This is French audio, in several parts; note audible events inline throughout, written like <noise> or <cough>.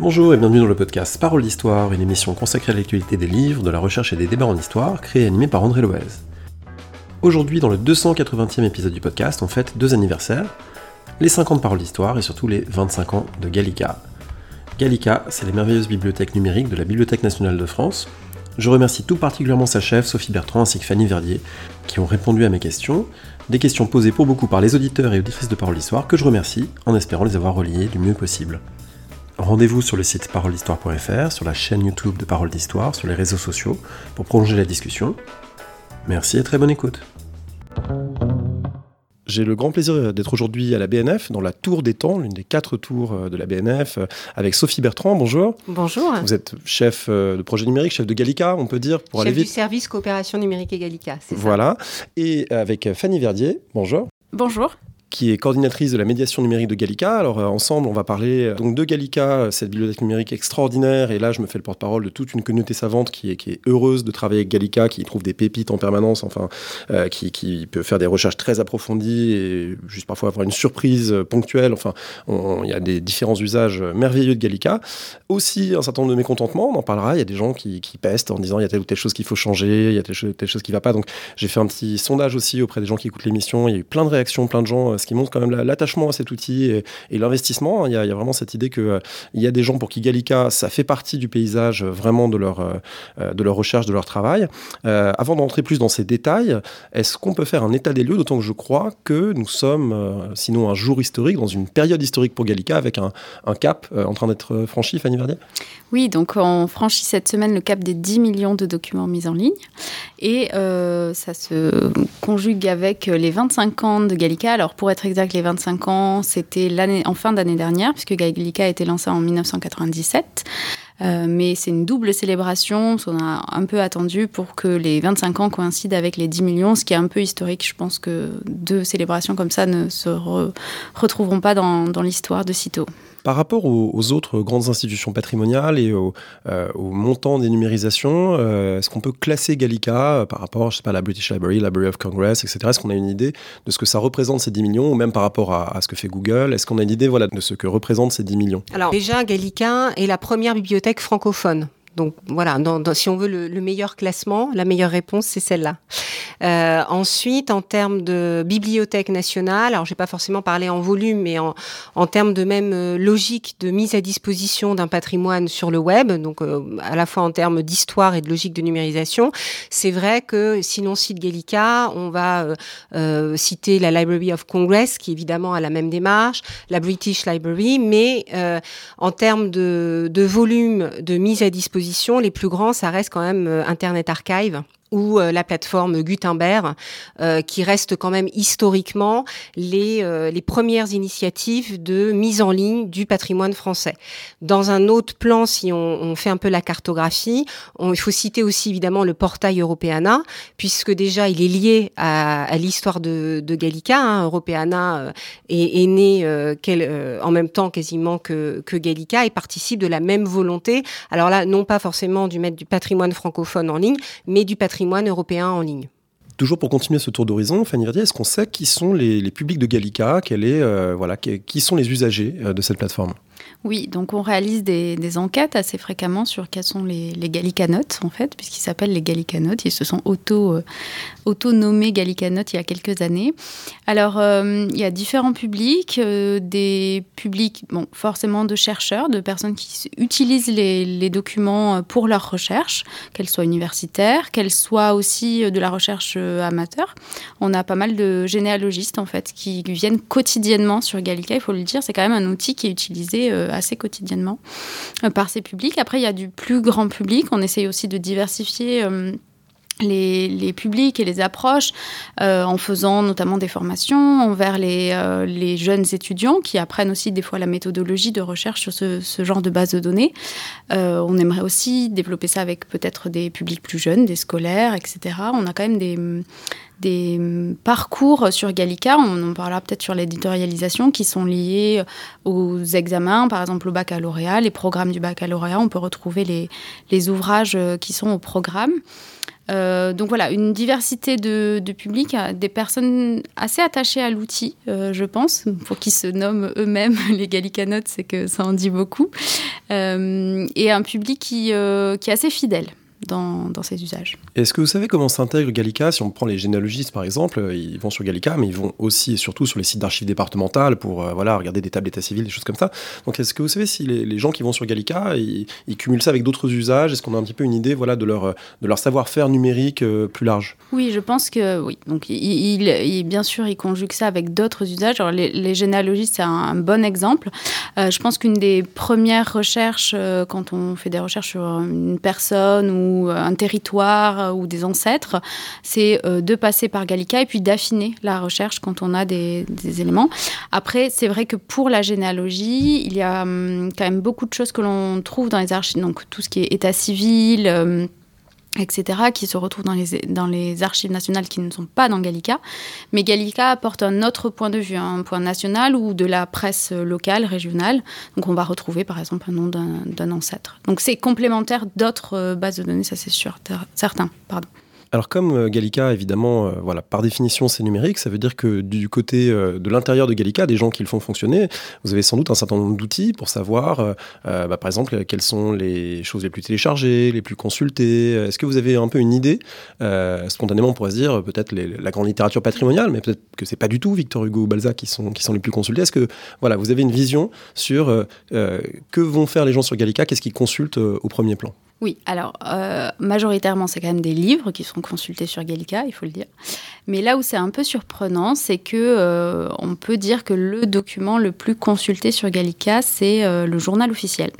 Bonjour et bienvenue dans le podcast Parole d'Histoire, une émission consacrée à l'actualité des livres, de la recherche et des débats en histoire, créée et animée par André Loez. Aujourd'hui, dans le 280e épisode du podcast, on fête deux anniversaires, les 50 Paroles d'Histoire et surtout les 25 ans de Gallica. Gallica, c'est les merveilleuses bibliothèques numériques de la Bibliothèque nationale de France. Je remercie tout particulièrement sa chef, Sophie Bertrand, ainsi que Fanny Verdier, qui ont répondu à mes questions, des questions posées pour beaucoup par les auditeurs et auditrices de Paroles d'Histoire, que je remercie en espérant les avoir reliées du mieux possible. Rendez-vous sur le site paroledhistoire.fr, sur la chaîne YouTube de Parole d'Histoire, sur les réseaux sociaux pour prolonger la discussion. Merci et très bonne écoute. J'ai le grand plaisir d'être aujourd'hui à la BNF, dans la Tour des Temps, l'une des quatre tours euh, de la BNF, euh, avec Sophie Bertrand. Bonjour. Bonjour. Vous êtes chef euh, de projet numérique, chef de Gallica, on peut dire, pour chef aller vite. du service coopération numérique et Gallica, c'est ça. Voilà. Et avec Fanny Verdier. Bonjour. Bonjour qui est coordinatrice de la médiation numérique de Gallica. Alors euh, ensemble, on va parler euh, donc de Gallica, euh, cette bibliothèque numérique extraordinaire. Et là, je me fais le porte-parole de toute une communauté savante qui est, heureuse de travailler avec Gallica, qui trouve des pépites en permanence, enfin, qui, peut faire des recherches très approfondies et juste parfois avoir une surprise ponctuelle. Enfin, il y a des différents usages merveilleux de Gallica. Aussi, un certain nombre de mécontentements, on en parlera. Il y a des gens qui, qui pestent en disant il y a telle ou telle chose qu'il faut changer, il y a telle, telle chose qui ne va pas. Donc, j'ai fait un petit sondage aussi auprès des gens qui écoutent l'émission. Il y a eu plein de réactions, plein de gens ce qui montre quand même l'attachement à cet outil et, l'investissement. Il, y, a vraiment cette idée qu'il euh, y a des gens pour qui Gallica, ça fait partie du paysage euh, vraiment de leur, euh, de leur recherche, de leur travail. avant d'entrer plus dans ces détails, est-ce qu'on peut faire un état des lieux, d'autant que je crois que nous sommes, sinon un jour historique, dans une période historique pour Gallica, avec un, un cap en train d'être franchi, Fanny Verdier? Oui, donc on franchit cette semaine le cap des 10 millions de documents mis en ligne. Et ça se conjugue avec les 25 ans de Gallica. Alors pour être exact, les 25 ans, c'était en fin d'année dernière, puisque Gallica a été lancé en 1997. Euh, mais c'est une double célébration, qu'on a un peu attendu pour que les 25 ans coïncident avec les 10 millions, ce qui est un peu historique. Je pense que deux célébrations comme ça ne se retrouveront pas dans, dans l'histoire de sitôt. Par rapport aux, autres grandes institutions patrimoniales et au, euh, montant des numérisations, euh, est-ce qu'on peut classer Gallica euh, par rapport, je sais pas, à la British Library, Library of Congress, etc. Est-ce qu'on a une idée de ce que ça représente ces 10 millions, ou même par rapport à, à ce que fait Google Est-ce qu'on a une idée voilà, de ce que représentent ces 10 millions? Alors déjà, Gallica est la première bibliothèque francophone donc voilà, si on veut le, meilleur classement, la meilleure réponse, c'est celle-là. Euh, ensuite, en termes de bibliothèque nationale, alors je n'ai pas forcément parlé en volume, mais en, termes de même euh, logique de mise à disposition d'un patrimoine sur le web, donc euh, à la fois en termes d'histoire et de logique de numérisation, c'est vrai que si l'on cite Gallica, on va citer la Library of Congress, qui évidemment a la même démarche, la British Library, mais en termes de volume de mise à disposition, les plus grands, ça reste quand même euh, Internet Archive ou euh, la plateforme Gutenberg, euh, qui reste quand même historiquement les, euh, les premières initiatives de mise en ligne du patrimoine français. Dans un autre plan, si on, on fait un peu la cartographie, on, il faut citer aussi évidemment le portail Europeana, puisque déjà il est lié à, à l'histoire de, de Gallica. Hein. Europeana est, est né quel, en même temps quasiment que, que Gallica et participe de la même volonté. Alors là, non pas forcément du mettre du patrimoine francophone en ligne, mais du patrimoine européen en ligne. Toujours pour continuer ce tour d'horizon, Fanny Verdier, est-ce qu'on sait qui sont les, publics de Gallica est, euh, voilà, qui, sont les usagers euh, de cette plateforme? Oui, donc on réalise des, enquêtes assez fréquemment sur quels sont les, les Gallicanotes, en fait, puisqu'ils s'appellent les Gallicanotes. Ils se sont euh, auto-nommés Gallicanotes il y a quelques années. Alors, euh, il y a différents publics, euh, des publics, bon, forcément de chercheurs, de personnes qui utilisent les, les documents pour leur recherche, qu'elles soient universitaires, qu'elles soient aussi de la recherche amateur. On a pas mal de généalogistes, en fait, qui viennent quotidiennement sur Gallica, il faut le dire. C'est quand même un outil qui est utilisé assez quotidiennement euh, par ces publics. Après, il y a du plus grand public. On essaye aussi de diversifier. Euh, les, publics et les approches euh, en faisant notamment des formations envers les, les, jeunes étudiants qui apprennent aussi des fois la méthodologie de recherche sur ce, ce genre de base de données. on aimerait aussi développer ça avec peut-être des publics plus jeunes, des scolaires, etc. On a quand même des, des hum, parcours sur Gallica, on en parlera peut-être sur l'éditorialisation, qui sont liés aux examens, par exemple au baccalauréat, les programmes du baccalauréat, on peut retrouver les, ouvrages euh, qui sont au programme. Euh, donc voilà, une diversité de, de publics, euh, des personnes assez attachées à l'outil, je pense, pour qu'ils se nomment eux-mêmes <laughs> les Gallicanotes, c'est que ça en dit beaucoup. et un public qui, qui est assez fidèle dans, dans ces usages. Est-ce que vous savez comment s'intègre Gallica? Si on prend les généalogistes par exemple, ils vont sur Gallica, mais ils vont aussi et surtout sur les sites d'archives départementales pour euh, voilà, regarder des tables d'état civil, des choses comme ça. Donc est-ce que vous savez si les, gens qui vont sur Gallica, ils, cumulent ça avec d'autres usages? Est-ce qu'on a un petit peu une idée voilà, de leur, de leur savoir-faire numérique euh, plus large? Oui, je pense que oui. Donc il, il, bien sûr, ils conjuguent ça avec d'autres usages. Alors, les, généalogistes, c'est un, bon exemple. Euh, je pense qu'une des premières recherches, quand on fait des recherches sur une personne ou euh, un territoire euh, ou des ancêtres, c'est euh, de passer par Gallica et puis d'affiner la recherche quand on a des, éléments. Après, c'est vrai que pour la généalogie, il y a hum, quand même beaucoup de choses que l'on trouve dans les archives, donc tout ce qui est état civil hum, etc., qui se retrouvent dans les, dans les archives nationales qui ne sont pas dans Gallica. Mais Gallica apporte un autre point de vue, un point national ou de la presse locale, régionale. Donc on va retrouver par exemple un nom d'un ancêtre. Donc c'est complémentaire d'autres euh, bases de données, ça c'est sûr, certain. Pardon. Alors comme euh, Gallica, évidemment, euh, voilà, par définition c'est numérique, ça veut dire que du côté euh, de l'intérieur de Gallica, des gens qui le font fonctionner, vous avez sans doute un certain nombre d'outils pour savoir, bah, par exemple, quelles sont les choses les plus téléchargées, les plus consultées. Est-ce que vous avez un peu une idée Spontanément, on pourrait se dire peut-être la grande littérature patrimoniale, mais peut-être que c'est pas du tout Victor Hugo ou Balzac qui sont, qui sont les plus consultés. Est-ce que voilà, vous avez une vision sur que vont faire les gens sur Gallica Qu'est-ce qu'ils consultent au premier plan? Oui, alors euh, majoritairement c'est quand même des livres qui sont consultés sur Gallica, il faut le dire. Mais là où c'est un peu surprenant, c'est que euh, on peut dire que le document le plus consulté sur Gallica, c'est euh, le journal officiel.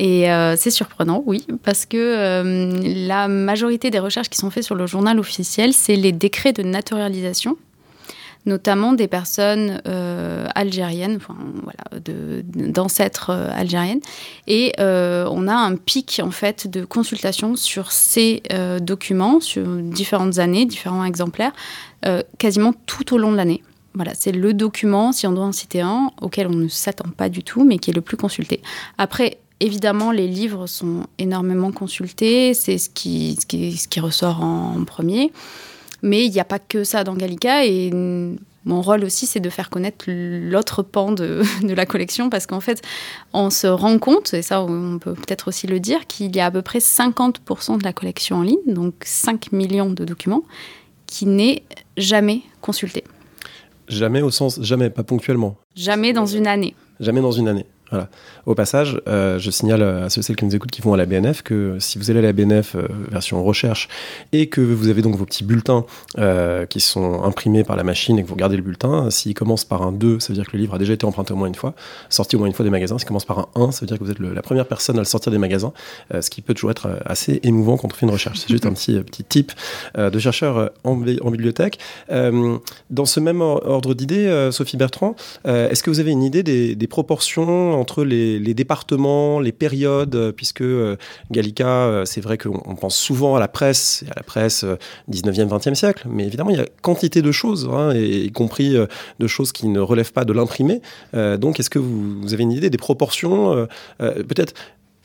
Et c'est surprenant, oui, parce que la majorité des recherches qui sont faites sur le journal officiel, c'est les décrets de naturalisation notamment des personnes euh, algériennes, enfin, voilà, d'ancêtres euh, algériennes. Et euh, on a un pic en fait de consultation sur ces documents, sur différentes années, différents exemplaires, quasiment tout au long de l'année. Voilà, c'est le document, si on doit en citer un, auquel on ne s'attend pas du tout, mais qui est le plus consulté. Après, évidemment, les livres sont énormément consultés, c'est ce qui, ce qui, ce qui ressort en premier. Mais il n'y a pas que ça dans Gallica et mon rôle aussi, c'est de faire connaître l'autre pan <laughs> de, la collection parce qu'en fait, on se rend compte, et ça on peut peut-être aussi le dire, qu'il y a à peu près 50% de la collection en ligne, donc 5 millions de documents, qui n'est jamais consulté. Jamais au sens, jamais, pas ponctuellement. Jamais dans une année. Jamais dans une année. Voilà. Au passage, euh, je signale à ceux et celles qui nous écoutent qui vont à la BNF que si vous allez à la BNF euh, version recherche et que vous avez donc vos petits bulletins euh, qui sont imprimés par la machine et que vous regardez le bulletin, s'il commence par un 2, ça veut dire que le livre a déjà été emprunté au moins une fois, sorti au moins une fois des magasins. S'il commence par un 1, ça veut dire que vous êtes la première personne à le sortir des magasins, ce qui peut toujours être assez émouvant quand on fait une recherche. C'est juste un petit, petit tip de chercheur en, bibliothèque. dans ce même ordre d'idée, Sophie Bertrand, est-ce que vous avez une idée des proportions entre les, départements, les périodes, euh, puisque euh, Gallica, euh, c'est vrai qu'on pense souvent à la presse, à la presse 19e, 20e siècle, mais évidemment, il y a quantité de choses, hein, y compris de choses qui ne relèvent pas de l'imprimé. donc, est-ce que vous, avez une idée des proportions Peut-être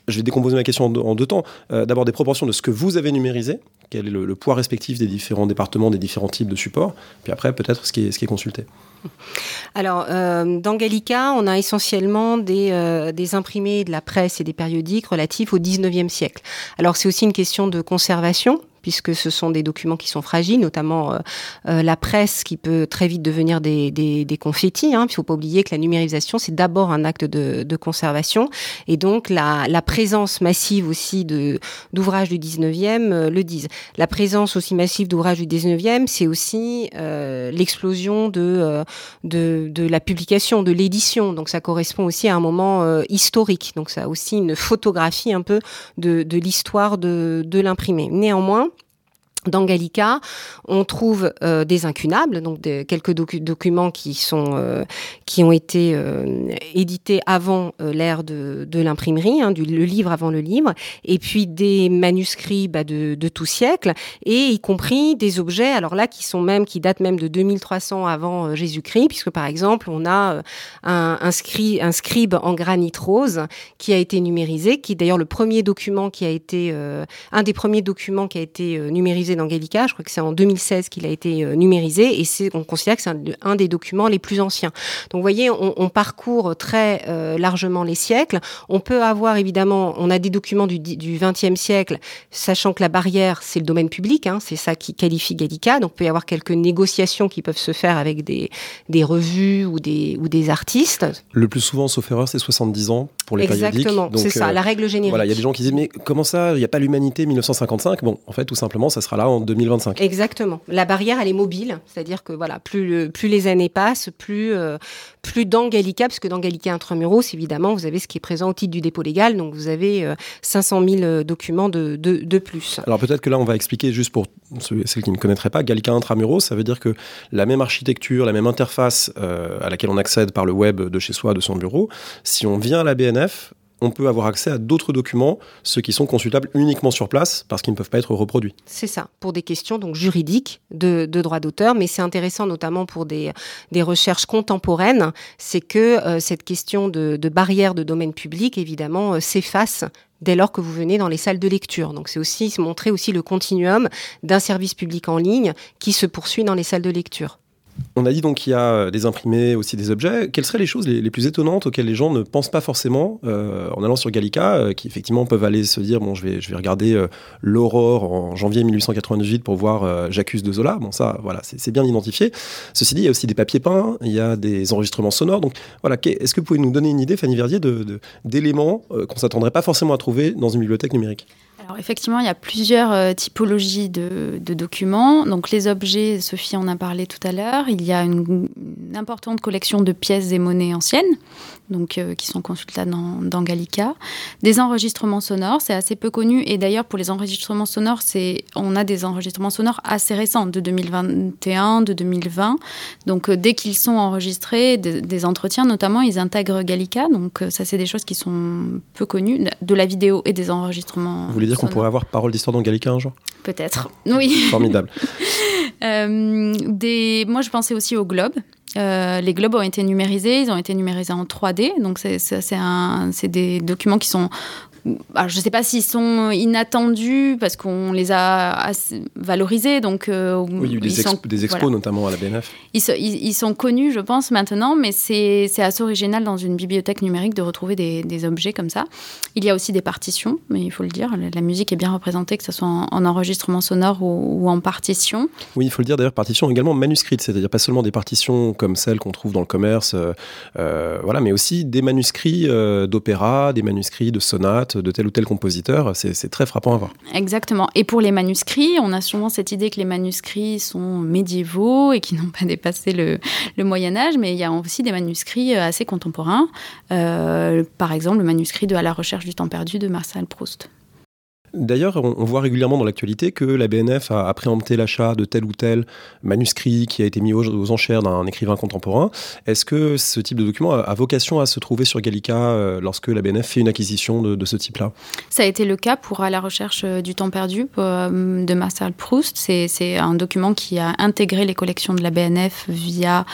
je vais décomposer ma question en deux, temps. D'abord des proportions de ce que vous avez numérisé, quel est le, poids respectif des différents départements, des différents types de supports, puis après peut-être ce qui ce qui est consulté. <laughs> Alors, euh, dans Gallica, on a essentiellement des, euh, des imprimés de la presse et des périodiques relatifs au 19e siècle. Alors, c'est aussi une question de conservation, puisque ce sont des documents qui sont fragiles, notamment euh, euh, la presse qui peut très vite devenir des, des, des confettis. Hein. Il ne faut pas oublier que la numérisation, c'est d'abord un acte de, de, conservation. Et donc, la, la présence massive aussi d'ouvrages du 19e euh, le disent. La présence aussi massive d'ouvrages du 19e, c'est aussi l'explosion de, de, de, la publication, de l'édition. Donc, ça correspond aussi à un moment historique. Donc, ça a aussi une photographie un peu de, de l'histoire de, de l'imprimé. Néanmoins, dans Gallica, on trouve euh, des incunables, donc quelques documents qui sont euh, qui ont été euh, édités avant l'ère de, l'imprimerie, hein, le livre avant le livre, et puis des manuscrits bah, de, de, tout siècle, et y compris des objets, alors là qui sont même qui datent même de 2300 avant Jésus-Christ, puisque par exemple on a un, un, scribe en granit rose qui a été numérisé, qui est d'ailleurs le premier document qui a été un des premiers documents qui a été numérisé numérisé dans Gallica. Je crois que c'est en 2016 qu'il a été numérisé et c'est, on considère que c'est un, des documents les plus anciens. Donc, vous voyez, on, on parcourt très largement les siècles. On peut avoir évidemment, on a des documents du, du 20e siècle, sachant que la barrière, c'est le domaine public, hein, c'est ça qui qualifie Gallica. Donc, il peut y avoir quelques négociations qui peuvent se faire avec des, des revues ou des, ou des artistes. Le plus souvent, sauf erreur, c'est 70 ans pour les Exactement, c'est ça, la règle générale. Voilà, il y a des gens qui disent, mais comment ça, il n'y a pas l'humanité 1955 Bon, en fait, tout simplement, ça sera là en 2025. Exactement. La barrière, elle est mobile, c'est-à-dire que voilà, plus, plus les années passent, plus, euh, plus dans Gallica, parce que dans Gallica Intramuros, évidemment, vous avez ce qui est présent au titre du dépôt légal, donc vous avez 500 euh, 000 euh, documents de, de, de plus. Alors peut-être que là, on va expliquer juste pour ceux, celles qui ne connaîtraient pas, Gallica Intramuros, ça veut dire que la même architecture, la même interface à laquelle on accède par le web de chez soi, de son bureau, si on vient à la BNF, on peut avoir accès à d'autres documents, ceux qui sont consultables uniquement sur place parce qu'ils ne peuvent pas être reproduits. C'est ça, pour des questions donc juridiques de, droit d'auteur, mais c'est intéressant notamment pour des, recherches contemporaines, c'est que euh, cette question de, barrière de domaine public, évidemment, euh, s'efface dès lors que vous venez dans les salles de lecture. Donc c'est aussi montrer aussi le continuum d'un service public en ligne qui se poursuit dans les salles de lecture. On a dit donc qu'il y a euh, des imprimés, aussi des objets. Quelles seraient les choses les, plus étonnantes auxquelles les gens ne pensent pas forcément euh, en allant sur Gallica, euh, qui effectivement peuvent aller se dire bon, je vais, je vais regarder l'aurore en janvier 1898 pour voir J'accuse de Zola. Bon, ça, voilà, c'est bien identifié. Ceci dit, il y a aussi des papiers peints, il y a des enregistrements sonores. Donc voilà, est-ce que vous pouvez nous donner une idée, Fanny Verdier, d'éléments qu'on s'attendrait pas forcément à trouver dans une bibliothèque numérique? Alors effectivement, il y a plusieurs euh, typologies de, documents. Donc les objets, Sophie en a parlé tout à l'heure. Il y a une, importante collection de pièces et monnaies anciennes, donc euh, qui sont consultables dans, dans, Gallica. Des enregistrements sonores, c'est assez peu connu. Et d'ailleurs, pour les enregistrements sonores, c'est on a des enregistrements sonores assez récents, de 2021, de 2020. Donc euh, dès qu'ils sont enregistrés, des entretiens notamment, ils intègrent Gallica. Donc ça, c'est des choses qui sont peu connues, de la vidéo et des enregistrements dire qu'on pourrait avoir parole d'histoire dans Gallica un jour? Peut-être, oui. Formidable. <laughs> Euh. Moi, je pensais aussi aux globes. Euh, les globes ont été numérisés, ils ont été numérisés en 3D, donc c'est des documents qui sont alors, je ne sais pas s'ils sont inattendus parce qu'on les a valorisés. Donc, euh, oui, il y a eu des, des expos notamment à la BNF. Ils, ils, sont connus, je pense, maintenant, mais c'est assez original dans une bibliothèque numérique de retrouver des, des, objets comme ça. Il y a aussi des partitions, mais il faut le dire, la, musique est bien représentée, que ce soit en, enregistrement sonore ou, en partition. Oui, il faut le dire d'ailleurs, partition également manuscrites, c'est-à-dire pas seulement des partitions comme celles qu'on trouve dans le commerce, euh, euh, voilà, mais aussi des manuscrits d'opéra, des manuscrits de sonates de tel ou tel compositeur, c'est très frappant à voir. Exactement. Et pour les manuscrits, on a souvent cette idée que les manuscrits sont médiévaux et qui n'ont pas dépassé le, Moyen Âge, mais il y a aussi des manuscrits euh, assez contemporains. Euh, par exemple, le manuscrit de À la recherche du temps perdu de Marcel Proust. D'ailleurs, on, voit régulièrement dans l'actualité que la BNF a, préempté l'achat de tel ou tel manuscrit qui a été mis aux, enchères d'un écrivain contemporain. Est-ce que ce type de document a, vocation à se trouver sur Gallica euh, lorsque la BNF fait une acquisition de, ce type-là? Ça a été le cas pour À la recherche euh, du temps perdu euh, de Marcel Proust. C'est un document qui a intégré les collections de la BNF via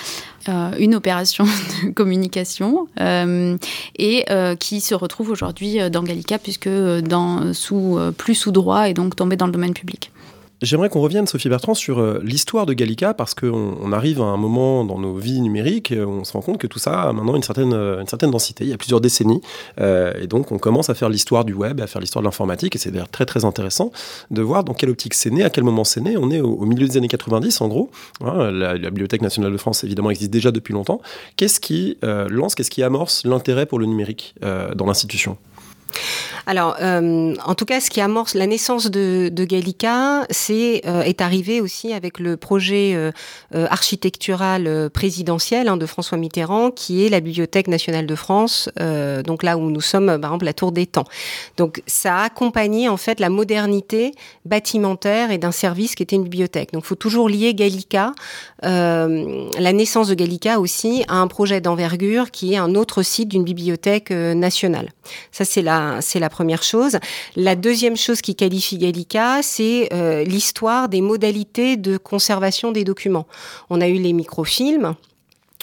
euh, une opération <laughs> de communication euh, et euh, qui se retrouve aujourd'hui dans Gallica puisque dans, sous, plus sous droit et donc tombé dans le domaine public. J'aimerais qu'on revienne, Sophie Bertrand, sur euh, l'histoire de Gallica, parce qu'on on arrive à un moment dans nos vies numériques où on se rend compte que tout ça a maintenant une certaine, euh, une certaine densité, il y a plusieurs décennies, euh, et donc on commence à faire l'histoire du web, à faire l'histoire de l'informatique, et c'est d'ailleurs très très intéressant de voir dans quelle optique c'est né, à quel moment c'est né. On est au, milieu des années 90 en gros, hein, la, Bibliothèque nationale de France évidemment existe déjà depuis longtemps. Qu'est-ce qui lance, qu'est-ce qui amorce l'intérêt pour le numérique dans l'institution? Alors, euh, en tout cas, ce qui amorce la naissance de, Gallica, c'est euh, est arrivé aussi avec le projet euh, architectural présidentiel hein, de François Mitterrand, qui est la Bibliothèque nationale de France, donc là où nous sommes, par exemple, la Tour des Temps. Donc, ça a accompagné en fait la modernité bâtimentaire et d'un service qui était une bibliothèque. Donc, il faut toujours lier Gallica, la naissance de Gallica aussi, à un projet d'envergure qui est un autre site d'une bibliothèque nationale. Ça, c'est la, c'est la première chose. La deuxième chose qui qualifie Gallica, c'est euh, l'histoire des modalités de conservation des documents. On a eu les microfilms.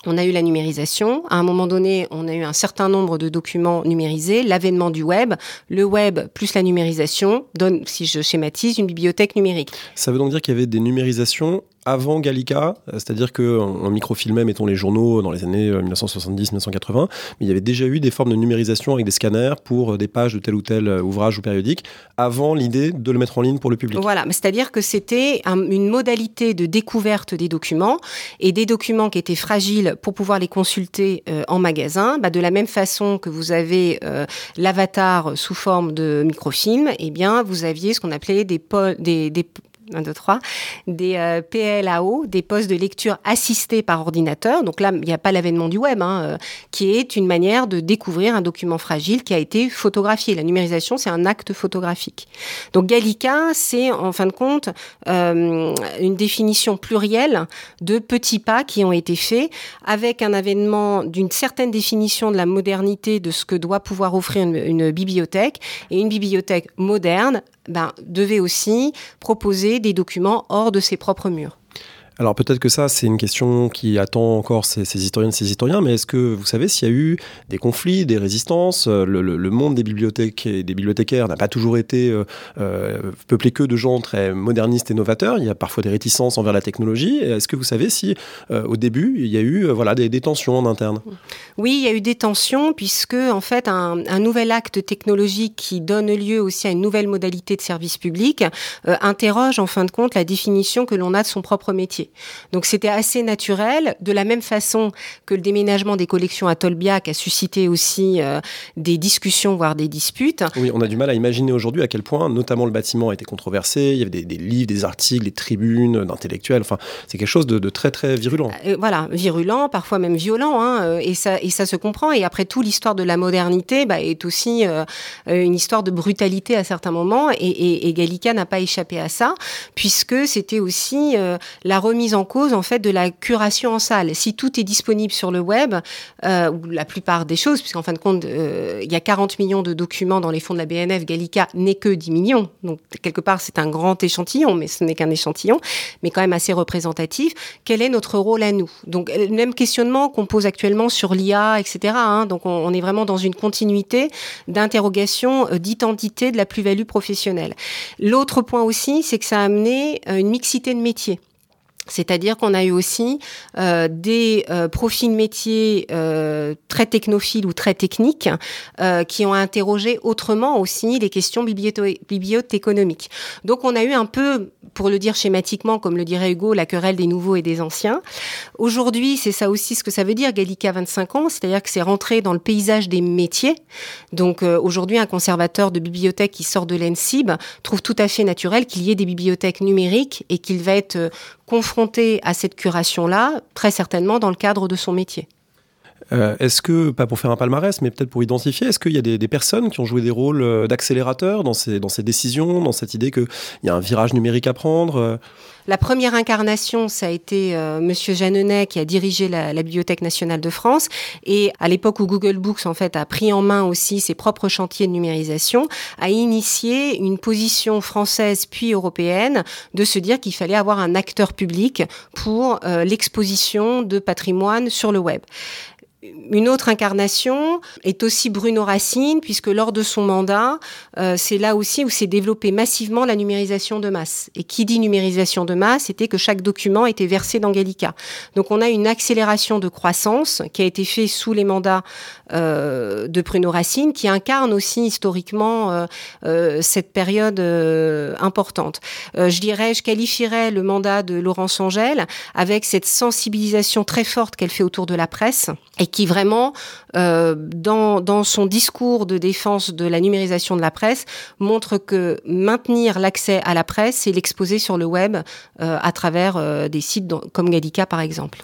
on a eu la numérisation. À un moment donné, on a eu un certain nombre de documents numérisés. L'avènement du web, le web plus la numérisation donne, si je schématise, une bibliothèque numérique. Ça veut donc dire qu'il y avait des numérisations avant Gallica, euh, c'est-à-dire qu'on microfilmait, mettons, les journaux dans les années 1970-1980, euh, mais il y avait déjà eu des formes de numérisation avec des scanners pour euh, des pages de tel ou tel ouvrage ou périodique, avant l'idée de le mettre en ligne pour le public. Voilà, c'est-à-dire que c'était une modalité de découverte des documents, et des documents qui étaient fragiles pour pouvoir les consulter en magasin, bah, de la même façon que vous avez l'avatar sous forme de microfilm, eh bien, vous aviez ce qu'on appelait des, des, des 1, 2, 3, des euh, PLAO, des postes de lecture assistés par ordinateur. Donc là, il n'y a pas l'avènement du web, hein, euh, qui est une manière de découvrir un document fragile qui a été photographié. La numérisation, c'est un acte photographique. Donc Gallica, c'est en fin de compte euh, une définition plurielle de petits pas qui ont été faits avec un avènement d'une certaine définition de la modernité de ce que doit pouvoir offrir une bibliothèque et une bibliothèque moderne ben, devait aussi proposer des documents hors de ses propres murs. Alors peut-être que ça, c'est une question qui attend encore ces, ces historiennes, ces historiens, mais est-ce que vous savez s'il y a eu des conflits, des résistances le, le, monde des bibliothèques et des bibliothécaires n'a pas toujours été euh, euh, peuplé que de gens très modernistes et novateurs. Il y a parfois des réticences envers la technologie. Est-ce que vous savez si, euh, au début, il y a eu voilà, des, tensions en interne? Oui, il y a eu des tensions, puisque en fait, un, nouvel acte technologique qui donne lieu aussi à une nouvelle modalité de service public interroge en fin de compte la définition que l'on a de son propre métier. Donc c'était assez naturel, de la même façon que le déménagement des collections à Tolbiac a suscité aussi euh, des discussions, voire des disputes. Oui, on a du mal à imaginer aujourd'hui à quel point, notamment le bâtiment a été controversé, il y avait des, livres, des articles, des tribunes d'intellectuels, enfin c'est quelque chose de, très très virulent. Euh, voilà, virulent, parfois même violent, hein, euh, et, ça, et ça se comprend. Et après tout, l'histoire de la modernité bah, est aussi une histoire de brutalité à certains moments, et, et Gallica n'a pas échappé à ça, puisque c'était aussi la remise mise en cause en fait de la curation en salle. Si tout est disponible sur le web, euh, la plupart des choses, puisqu'en fin de compte, euh, il y a 40 millions de documents dans les fonds de la BNF, Gallica n'est que 10 millions. Donc quelque part, c'est un grand échantillon, mais ce n'est qu'un échantillon, mais quand même assez représentatif. Quel est notre rôle à nous? Donc le même questionnement qu'on pose actuellement sur l'IA, etc. Hein. donc on, on, est vraiment dans une continuité d'interrogation euh, d'identité de la plus-value professionnelle. L'autre point aussi, c'est que ça a amené euh, une mixité de métiers. C'est-à-dire qu'on a eu aussi euh, des euh, profils métiers euh, très technophiles ou très techniques euh, qui ont interrogé autrement aussi les questions bibliothéconomiques. Donc on a eu un peu, pour le dire schématiquement, comme le dirait Hugo, la querelle des nouveaux et des anciens. Aujourd'hui, c'est ça aussi ce que ça veut dire, Gallica 25 ans, c'est-à-dire que c'est rentré dans le paysage des métiers. Donc euh, aujourd'hui, un conservateur de bibliothèque qui sort de l'ENSIB trouve tout à fait naturel qu'il y ait des bibliothèques numériques et qu'il va être euh, confronté à cette curation-là, très certainement dans le cadre de son métier. Euh, est-ce que, pas pour faire un palmarès, mais peut-être pour identifier, est-ce qu'il y a des, personnes qui ont joué des rôles euh, d'accélérateur dans ces, dans ces décisions, dans cette idée qu'il y a un virage numérique à prendre euh? La première incarnation, ça a été euh, Monsieur Jeannenet qui a dirigé la, Bibliothèque nationale de France. Et à l'époque où Google Books, en fait, a pris en main aussi ses propres chantiers de numérisation, a initié une position française puis européenne de se dire qu'il fallait avoir un acteur public pour l'exposition de patrimoine sur le web. Une autre incarnation est aussi Bruno Racine, puisque lors de son mandat, euh, c'est là aussi où s'est développée massivement la numérisation de masse. Et qui dit numérisation de masse, c'était que chaque document était versé dans Gallica. Donc on a une accélération de croissance qui a été faite sous les mandats euh, de Bruno Racine, qui incarne aussi historiquement euh, euh cette période euh, importante. Euh, je dirais, je qualifierais le mandat de Laurence Angèle avec cette sensibilisation très forte qu'elle fait autour de la presse qui vraiment, euh, dans, dans son discours de défense de la numérisation de la presse, montre que maintenir l'accès à la presse, c'est l'exposer sur le web euh, à travers euh, des sites comme Gallica par exemple.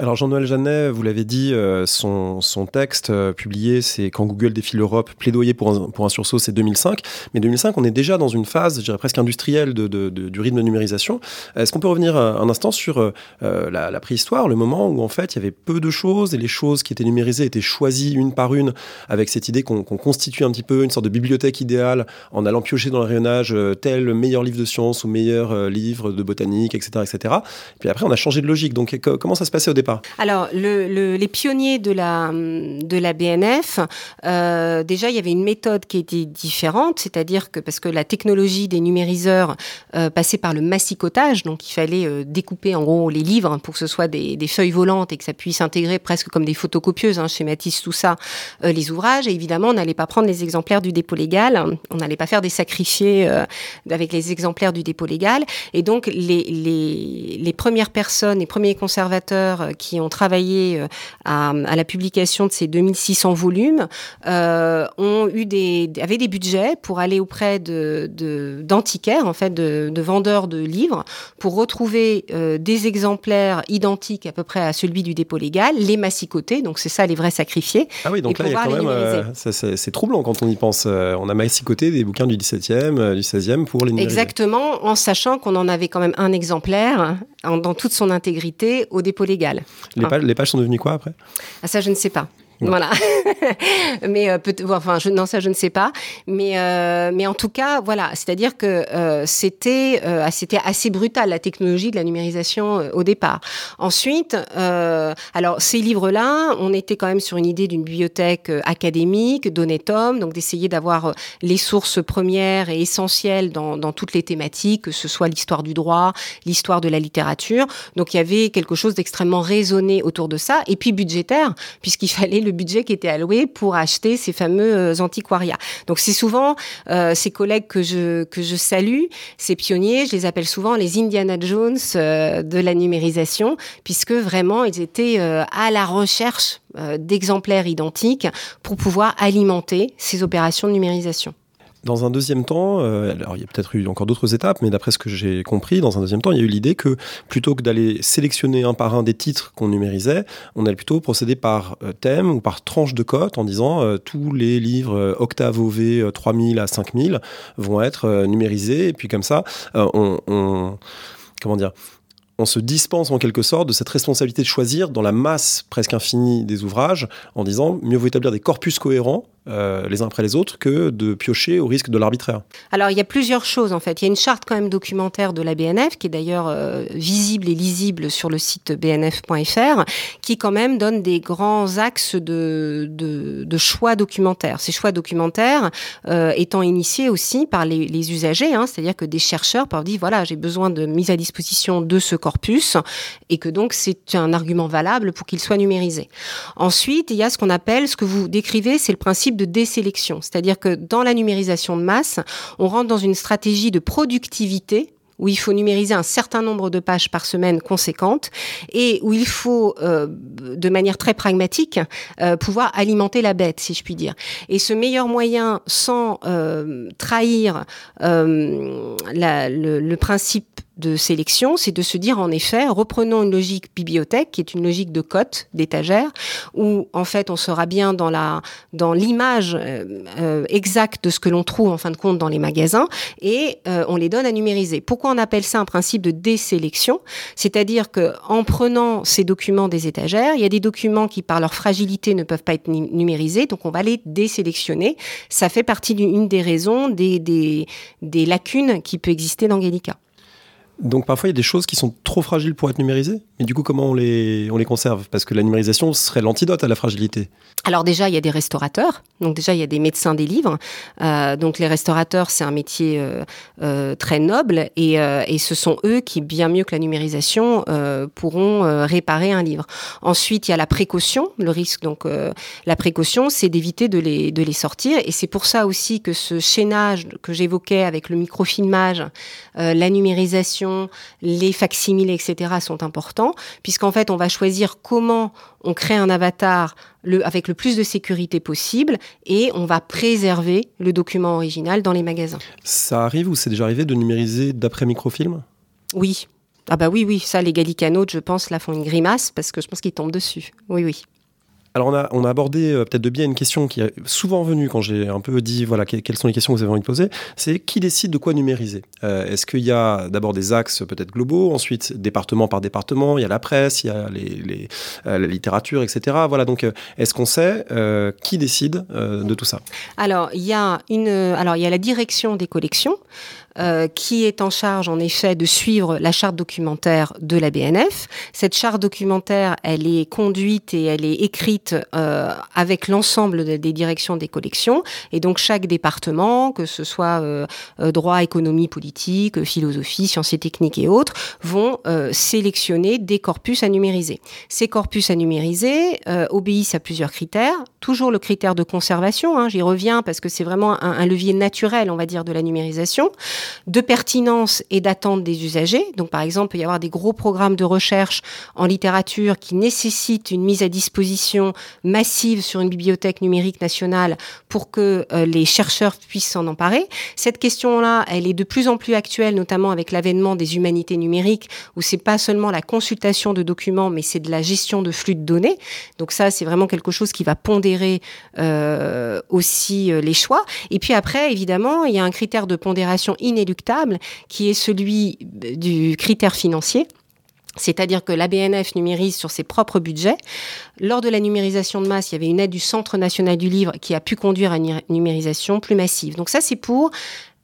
Alors Jean-Noël Jeannet, vous l'avez dit, euh, son, texte euh, publié, c'est Quand Google défie l'Europe, plaidoyer pour un, pour un sursaut, c'est 2005. Mais 2005, on est déjà dans une phase, je dirais presque industrielle du rythme de numérisation. Est-ce qu'on peut revenir un instant sur euh, la, préhistoire, le moment où en fait il y avait peu de choses et les choses qui étaient numérisées étaient choisies une par une avec cette idée qu'on qu constitue un petit peu une sorte de bibliothèque idéale en allant piocher dans le rayonnage tel meilleur livre de science ou meilleur livre de botanique, etc., etc. Et puis après, on a changé de logique. Donc comment ça se passait au départ? Alors, les pionniers de la, de la BNF, euh, déjà, il y avait une méthode qui était différente, c'est-à-dire que parce que la technologie des numériseurs euh, passait par le massicotage, donc il fallait euh, découper en gros les livres pour que ce soit des, feuilles volantes et que ça puisse intégrer presque comme des photocopieuses, hein, schématise tout ça, les ouvrages. Et évidemment, on n'allait pas prendre les exemplaires du dépôt légal, on n'allait pas faire des sacrifiés avec les exemplaires du dépôt légal. Et donc, les, les premières personnes, les premiers conservateurs qui ont travaillé à, à la publication de ces 2600 volumes, euh, ont eu des, avaient des budgets pour aller auprès de, d'antiquaires, en fait, de, de, vendeurs de livres, pour retrouver euh, des exemplaires identiques à peu près à celui du dépôt légal, les massicoter, donc c'est ça les vrais sacrifiés. Ah oui, donc là, il y a quand même, euh, c'est, troublant quand on y pense. on a massicoté des bouquins du 17e, du 16e pour les numériser. Exactement, en sachant qu'on en avait quand même un exemplaire dans toute son intégrité au dépôt légal. Les, pages, les pages sont devenues quoi après? Ah, Ça, je ne sais pas. Voilà. <laughs> mais euh, peut enfin, je, non, ça je ne sais pas. Mais euh, mais en tout cas, voilà, c'est-à-dire que euh, c'était euh, c'était assez brutal la technologie de la numérisation euh, au départ. Ensuite, alors ces livres-là, on était quand même sur une idée d'une bibliothèque académique, d'honnête-homme, donc d'essayer d'avoir les sources premières et essentielles dans, dans toutes les thématiques, que ce soit l'histoire du droit, l'histoire de la littérature. Donc il y avait quelque chose d'extrêmement raisonné autour de ça, et puis budgétaire, puisqu'il <laughs> fallait budget qui était alloué pour acheter ces fameux euh, antiquariats. Donc c'est souvent euh, ces collègues que je que je salue, ces pionniers, je les appelle souvent les Indiana Jones euh, de la numérisation, puisque vraiment ils étaient à la recherche d'exemplaires identiques pour pouvoir alimenter ces opérations de numérisation. Dans un deuxième temps, euh, alors il y a peut-être eu encore d'autres étapes, mais d'après ce que j'ai compris, dans un deuxième temps, il y a eu l'idée que plutôt que d'aller sélectionner un par un des titres qu'on numérisait, on allait plutôt procéder par euh, thème ou par tranche de cote en disant euh, tous les livres Octave OV 3000 à 5000 vont être numérisés, et puis comme ça, on, on comment dire on se dispense en quelque sorte de cette responsabilité de choisir dans la masse presque infinie des ouvrages en disant mieux vaut établir des corpus cohérents euh, les uns après les autres que de piocher au risque de l'arbitraire Alors il y a plusieurs choses en fait. Il y a une charte quand même documentaire de la BNF qui est d'ailleurs euh, visible et lisible sur le site bnf.fr qui quand même donne des grands axes de, de, choix documentaires. Ces choix documentaires euh, étant initiés aussi par les, usagers, hein, c'est-à-dire que des chercheurs peuvent dire voilà j'ai besoin de mise à disposition de ce corpus et que donc c'est un argument valable pour qu'il soit numérisé. Ensuite il y a ce qu'on appelle, ce que vous décrivez, c'est le principe de désélection. C'est-à-dire que dans la numérisation de masse, on rentre dans une stratégie de productivité où il faut numériser un certain nombre de pages par semaine conséquentes et où il faut, euh, de manière très pragmatique, euh, pouvoir alimenter la bête, si je puis dire. Et ce meilleur moyen, sans euh, trahir le principe de sélection, c'est de se dire en effet, reprenons une logique bibliothèque qui est une logique de cote, d'étagère, où en fait on sera bien dans la dans l'image euh, euh, exacte de ce que l'on trouve en fin de compte dans les magasins et euh, on les donne à numériser. Pourquoi on appelle ça un principe de désélection? C'est-à-dire que en prenant ces documents des étagères, il y a des documents qui par leur fragilité ne peuvent pas être numérisés, donc on va les désélectionner. Ça fait partie d'une des raisons des, des, des lacunes qui peut exister dans Gallica. Donc parfois il y a des choses qui sont trop fragiles pour être numérisées. Mais du coup, comment on les, on les conserve? Parce que la numérisation serait l'antidote à la fragilité. Alors déjà, il y a des restaurateurs. Donc déjà, il y a des médecins des livres. Euh, donc les restaurateurs, c'est un métier euh, euh, très noble et, et, ce sont eux qui, bien mieux que la numérisation, pourront réparer un livre. Ensuite, il y a la précaution. Le risque, donc la précaution, c'est d'éviter de les, de les sortir. Et c'est pour ça aussi que ce chaînage que j'évoquais avec le microfilmage, la numérisation, les facsimilés, etc., sont importants puisqu'en fait, on va choisir comment on crée un avatar le, avec le plus de sécurité possible et on va préserver le document original dans les magasins. Ça arrive ou c'est déjà arrivé de numériser d'après microfilm? Oui. Ah bah oui, oui, ça, les gallicanotes, je pense, là font une grimace parce que je pense qu'ils tombent dessus. Oui, oui. Alors on a, on a abordé euh, peut-être de bien une question qui est souvent venue quand j'ai un peu dit voilà quelles sont les questions que vous avez envie de poser, c'est qui décide de quoi numériser? Euh, Est-ce qu'il y a d'abord des axes peut-être globaux, ensuite département par département, il y a la presse, il y a les, euh, la littérature, etc. Voilà donc est-ce qu'on sait qui décide de tout ça? Alors il y a une alors il y a la direction des collections qui est en charge en effet de suivre la charte documentaire de la BNF. Cette charte documentaire, elle est conduite et elle est écrite avec l'ensemble des directions des collections. Et donc chaque département, que ce soit droit, économie, politique, philosophie, sciences et techniques et autres, vont sélectionner des corpus à numériser. Ces corpus à numériser obéissent à plusieurs critères. Toujours le critère de conservation, hein, j'y reviens parce que c'est vraiment un, levier naturel, on va dire, de la numérisation, de pertinence et d'attente des usagers. Donc, par exemple, il peut y avoir des gros programmes de recherche en littérature qui nécessitent une mise à disposition massive sur une bibliothèque numérique nationale pour que euh, les chercheurs puissent s'en emparer. Cette question-là, elle est de plus en plus actuelle, notamment avec l'avènement des humanités numériques, où c'est pas seulement la consultation de documents, mais c'est de la gestion de flux de données. Donc ça, c'est vraiment quelque chose qui va pondérer euh, aussi euh, les choix. Et puis après, évidemment, il y a un critère de pondération inéluctable qui est celui du critère financier. C'est-à-dire que la BNF numérise sur ses propres budgets. Lors de la numérisation de masse, il y avait une aide du Centre national du livre qui a pu conduire à une numérisation plus massive. Donc ça, c'est pour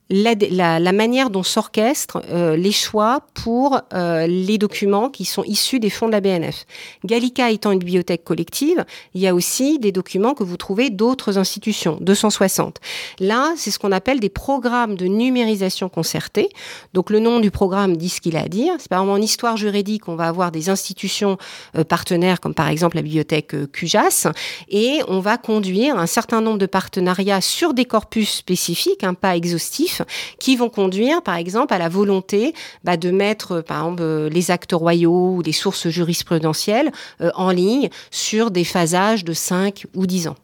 la, la, manière dont s'orchestrent euh, les choix pour euh, les documents qui sont issus des fonds de la BNF. Gallica étant une bibliothèque collective, il y a aussi des documents que vous trouvez d'autres institutions, 260. Là, c'est ce qu'on appelle des programmes de numérisation concertée. Donc le nom du programme dit ce qu'il a à dire. C'est par exemple en histoire juridique, on va avoir des institutions euh, partenaires comme par exemple la bibliothèque CUJAS et on va conduire un certain nombre de partenariats sur des corpus spécifiques, hein, pas exhaustifs qui vont conduire, par exemple, à la volonté bah, de mettre, par exemple, euh, les actes royaux ou les sources jurisprudentielles euh, en ligne sur des phasages de 5 ou 10 ans.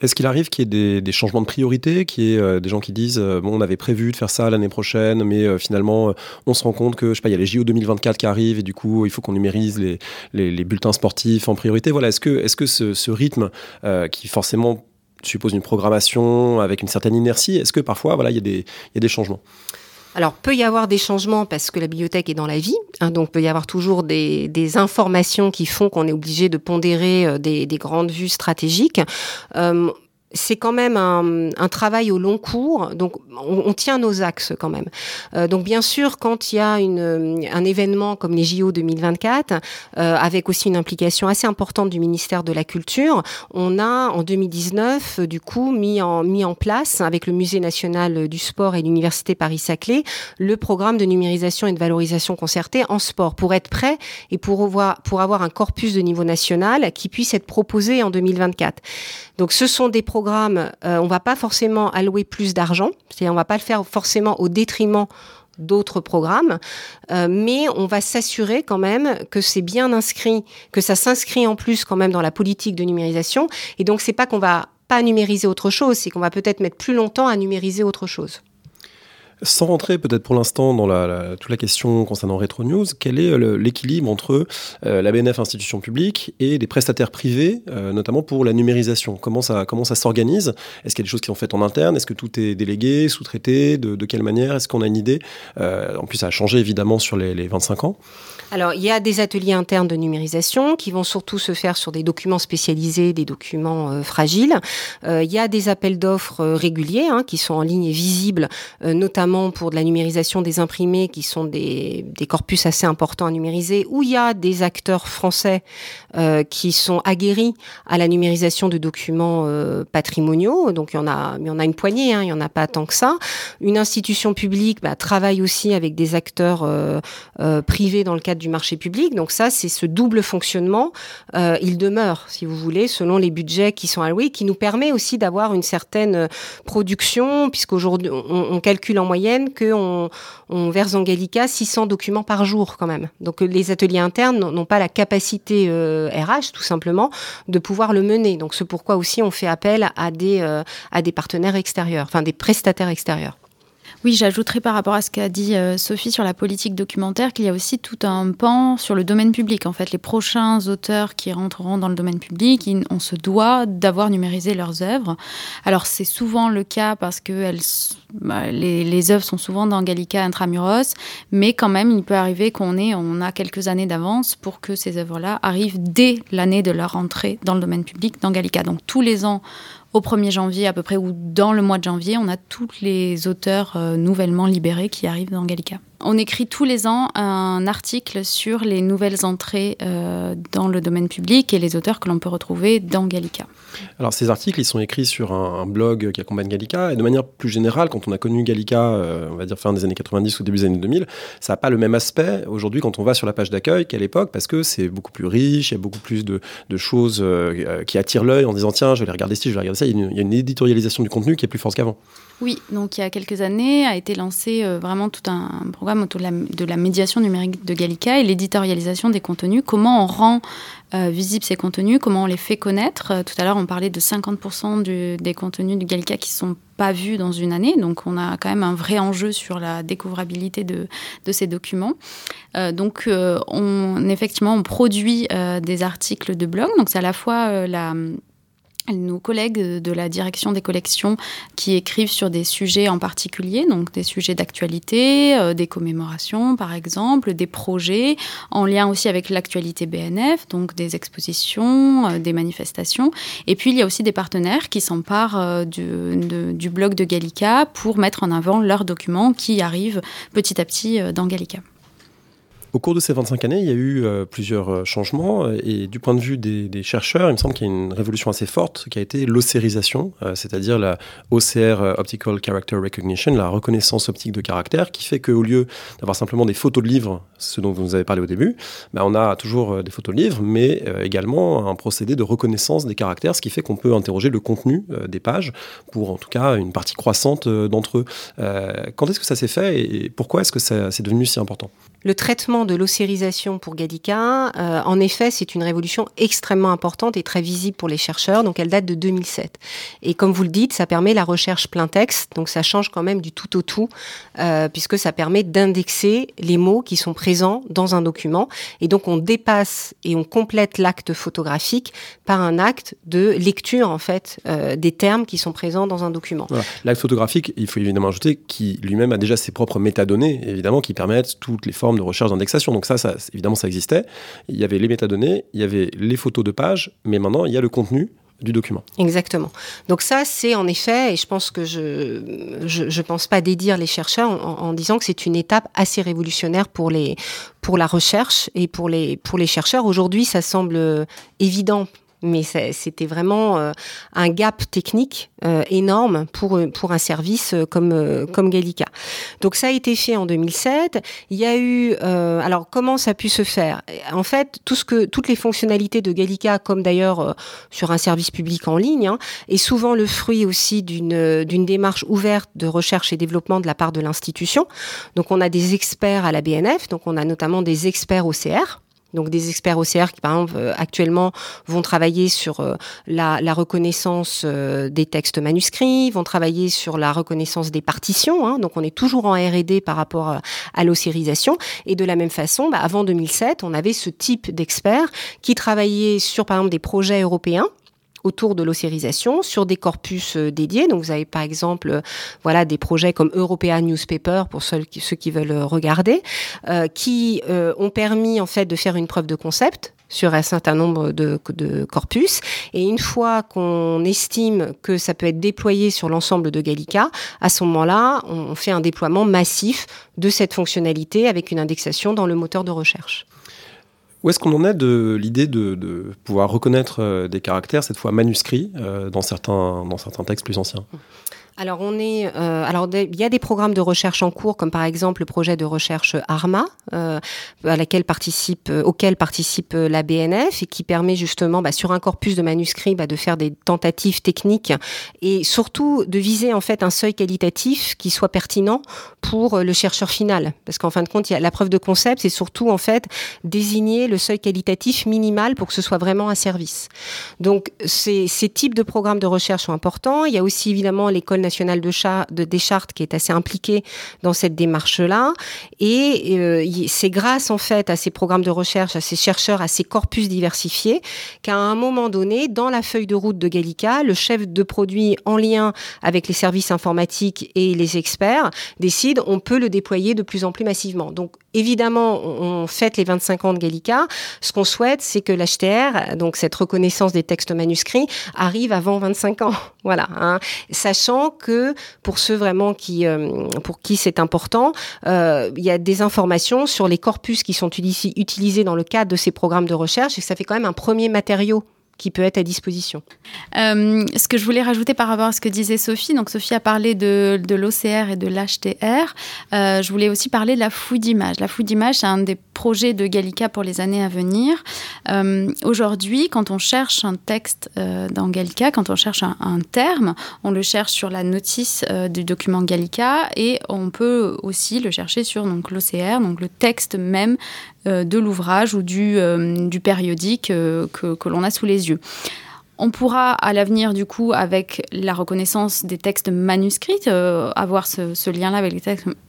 Est-ce qu'il arrive qu'il y ait des, changements de priorité, qu'il y ait euh, des gens qui disent bon on avait prévu de faire ça l'année prochaine, mais finalement on se rend compte que je sais pas il y a les JO 2024 qui arrivent et du coup il faut qu'on numérise les, bulletins sportifs en priorité. Voilà est-ce que est-ce que ce rythme qui forcément suppose une programmation avec une certaine inertie. Est-ce que parfois, voilà, il y, a des, changements? Alors, peut y avoir des changements parce que la bibliothèque est dans la vie, hein, donc peut y avoir toujours des, informations qui font qu'on est obligé de pondérer euh, des, des, grandes vues stratégiques. Euh, c'est quand même un, travail au long cours, donc on, tient nos axes quand même. Euh, donc bien sûr, quand il y a une, un événement comme les JO 2024, euh, avec aussi une implication assez importante du ministère de la Culture, on a en 2019 du coup mis en, place avec le Musée national du sport et l'Université Paris-Saclay le programme de numérisation et de valorisation concertée en sport pour être prêt et pour pour avoir un corpus de niveau national qui puisse être proposé en 2024. Donc ce sont des programmes, euh, on va pas forcément allouer plus d'argent, c'est-à-dire on va pas le faire forcément au détriment d'autres programmes, euh, mais on va s'assurer quand même que c'est bien inscrit, que ça s'inscrit en plus quand même dans la politique de numérisation. Et donc c'est pas qu'on va pas numériser autre chose, c'est qu'on va peut-être mettre plus longtemps à numériser autre chose. Sans rentrer peut-être pour l'instant dans la, toute la question concernant Retro News, quel est euh, l'équilibre entre euh, la BNF institution publique et des prestataires privés, euh, notamment pour la numérisation? Comment ça, comment ça s'organise? Est-ce qu'il y a des choses qui sont faites en interne? Est-ce que tout est délégué, sous-traité? De, de, quelle manière? Est-ce qu'on a une idée? En plus, ça a changé évidemment sur les, les 25 ans. Alors, il y a des ateliers internes de numérisation qui vont surtout se faire sur des documents spécialisés, des documents euh, fragiles. Euh, il y a des appels d'offres euh, réguliers hein, qui sont en ligne et visibles, notamment pour de la numérisation des imprimés, qui sont des, des, corpus assez importants à numériser, où il y a des acteurs français qui sont aguerris à la numérisation de documents patrimoniaux. Donc, il y en a, il y en a une poignée, hein, il y en a pas tant que ça. Une institution publique bah, travaille aussi avec des acteurs privés dans le cadre du marché public. Donc ça, c'est ce double fonctionnement. Euh, il demeure, si vous voulez, selon les budgets qui sont alloués, qui nous permet aussi d'avoir une certaine euh, production, puisqu'aujourd'hui, on, on calcule en moyenne qu'on on verse en Gallica 600 documents par jour quand même. Donc euh, les ateliers internes n'ont pas la capacité RH, tout simplement, de pouvoir le mener. Donc c'est pourquoi aussi on fait appel à des, à des partenaires extérieurs, enfin des prestataires extérieurs. Oui, j'ajouterais par rapport à ce qu'a dit euh, Sophie sur la politique documentaire qu'il y a aussi tout un pan sur le domaine public. En fait, les prochains auteurs qui rentreront dans le domaine public, on se doit d'avoir numérisé leurs œuvres. Alors c'est souvent le cas parce qu'elles bah, les, œuvres sont souvent dans Gallica Intramuros, mais quand même, il peut arriver qu'on a quelques années d'avance pour que ces œuvres-là arrivent dès l'année de leur entrée dans le domaine public dans Gallica. Donc tous les ans, au 1er janvier à peu près, ou dans le mois de janvier, on a tous les auteurs euh, nouvellement libérés qui arrivent dans Gallica. On écrit tous les ans un article sur les nouvelles entrées euh, dans le domaine public et les auteurs que l'on peut retrouver dans Gallica. Alors ces articles, ils sont écrits sur un, blog qui accompagne Gallica, et de manière plus générale, quand on a connu Gallica, euh, on va dire fin des années 90 ou début des années 2000, ça n'a pas le même aspect aujourd'hui quand on va sur la page d'accueil qu'à l'époque, parce que c'est beaucoup plus riche, il y a beaucoup plus de, choses qui attirent l'œil en disant tiens, je vais les regarder ci, je vais regarder ça, il y a une éditorialisation du contenu qui est plus forte qu'avant. Oui, donc il y a quelques années a été lancé euh, vraiment tout un programme autour de la, médiation numérique de Gallica et l'éditorialisation des contenus. Comment on rend euh, visibles ces contenus, comment on les fait connaître? Euh, tout à l'heure, on parlait de 50% des contenus de Gallica qui sont pas vus dans une année, donc on a quand même un vrai enjeu sur la découvrabilité de, ces documents. donc, on, effectivement, on produit des articles de blog, donc c'est à la fois la nos collègues de la direction des collections qui écrivent sur des sujets en particulier, donc des sujets d'actualité, euh, des commémorations par exemple, des projets en lien aussi avec l'actualité BNF, donc des expositions, euh, des manifestations. Et puis il y a aussi des partenaires qui s'emparent euh, du, du blog de Gallica pour mettre en avant leurs documents qui arrivent petit à petit dans Gallica. Au cours de ces 25 années, il y a eu euh, plusieurs euh, changements euh, et du point de vue des, chercheurs, il me semble qu'il y a une révolution assez forte qui a été l'océrisation, c'est-à-dire la OCR, Optical Character Recognition, la reconnaissance optique de caractère, qui fait qu'au lieu d'avoir simplement des photos de livres, ce dont vous nous avez parlé au début, ben, on a toujours des photos de livres, mais également un procédé de reconnaissance des caractères, ce qui fait qu'on peut interroger le contenu des pages pour en tout cas une partie croissante d'entre eux. quand est-ce que ça s'est fait et pourquoi est-ce que c'est devenu si important? Le traitement de l'océrisation pour Gallica, euh, en effet, c'est une révolution extrêmement importante et très visible pour les chercheurs. Donc, elle date de 2007. Et comme vous le dites, ça permet la recherche plein texte. Donc, ça change quand même du tout au tout, euh, puisque ça permet d'indexer les mots qui sont présents dans un document. Et donc, on dépasse et on complète l'acte photographique par un acte de lecture, en fait, euh, des termes qui sont présents dans un document. L'acte photographique, il faut évidemment ajouter, qui lui-même a déjà ses propres métadonnées, évidemment, qui permettent toutes les formes de recherche d'indexation. Donc ça, ça, évidemment, ça existait. Il y avait les métadonnées, il y avait les photos de page, mais maintenant, il y a le contenu du document. Exactement. Donc ça, c'est en effet, et je pense que je je, pense pas dédire les chercheurs en, disant que c'est une étape assez révolutionnaire pour les pour la recherche et pour les pour les chercheurs. Aujourd'hui, ça semble évident mais c'était vraiment euh, un gap technique euh, énorme pour euh, pour un service comme comme Gallica. Donc ça a été fait en 2007. Il y a eu alors comment ça a pu se faire? En fait, tout ce que toutes les fonctionnalités de Gallica, comme d'ailleurs sur un service public en ligne, hein, est souvent le fruit aussi d'une d'une démarche ouverte de recherche et développement de la part de l'institution. Donc on a des experts à la BNF, donc on a notamment des experts au CR donc des experts OCR qui, par exemple, euh, actuellement vont travailler sur euh, la, reconnaissance euh, des textes manuscrits, vont travailler sur la reconnaissance des partitions. Hein. donc on est toujours en R&D par rapport à l'océrisation. Et de la même façon, bah, avant 2007, on avait ce type d'experts qui travaillaient sur, par exemple, des projets européens autour de l'océrisation sur des corpus euh, dédiés. Donc vous avez par exemple euh, voilà des projets comme European Newspaper pour ceux qui, veulent regarder, euh, qui ont permis en fait de faire une preuve de concept sur un certain nombre de, de corpus. Et une fois qu'on estime que ça peut être déployé sur l'ensemble de Gallica, à ce moment-là, on fait un déploiement massif de cette fonctionnalité avec une indexation dans le moteur de recherche. Où est-ce qu'on en est de l'idée de, pouvoir reconnaître euh, des caractères, cette fois manuscrits, euh, dans, certains, dans certains textes plus anciens? Alors on est, euh, alors il y a des programmes de recherche en cours, comme par exemple le projet de recherche Arma, euh, à laquelle participe, euh, auquel participe euh, la BNF et qui permet justement, bah, sur un corpus de manuscrits, bah, de faire des tentatives techniques et surtout de viser en fait un seuil qualitatif qui soit pertinent pour le chercheur final, parce qu'en fin de compte, y a la preuve de concept, c'est surtout en fait désigner le seuil qualitatif minimal pour que ce soit vraiment un service. Donc ces types de programmes de recherche sont importants. Il y a aussi évidemment l'école national de, chartes qui est assez impliqué dans cette démarche-là. Et euh, c'est grâce en fait à ces programmes de recherche, à ces chercheurs, à ces corpus diversifiés, qu'à un moment donné, dans la feuille de route de Gallica, le chef de produit en lien avec les services informatiques et les experts décide on peut le déployer de plus en plus massivement. Donc évidemment, on fête les 25 ans de Gallica. Ce qu'on souhaite, c'est que l'HTR, donc cette reconnaissance des textes manuscrits, arrive avant 25 ans. <laughs> Voilà, hein. sachant que pour ceux vraiment qui, euh, pour qui c'est important, euh, il y a des informations sur les corpus qui sont utilisés dans le cadre de ces programmes de recherche et ça fait quand même un premier matériau qui peut être à disposition. Euh, ce que je voulais rajouter par rapport à ce que disait Sophie, donc Sophie a parlé de, l'OCR et de l'HTR. Euh, je voulais aussi parler de la fouille d'image. La fouille d'image, c'est un des projets de Gallica pour les années à venir. Euh, aujourd'hui, quand on cherche un texte dans Gallica, quand on cherche un, terme, on le cherche sur la notice du document Gallica et on peut aussi le chercher sur l'OCR, donc le texte même de l'ouvrage ou du, du périodique que, que l'on a sous les yeux. On pourra à l'avenir, du coup, avec la reconnaissance des textes manuscrits, euh, avoir ce, lien-là avec les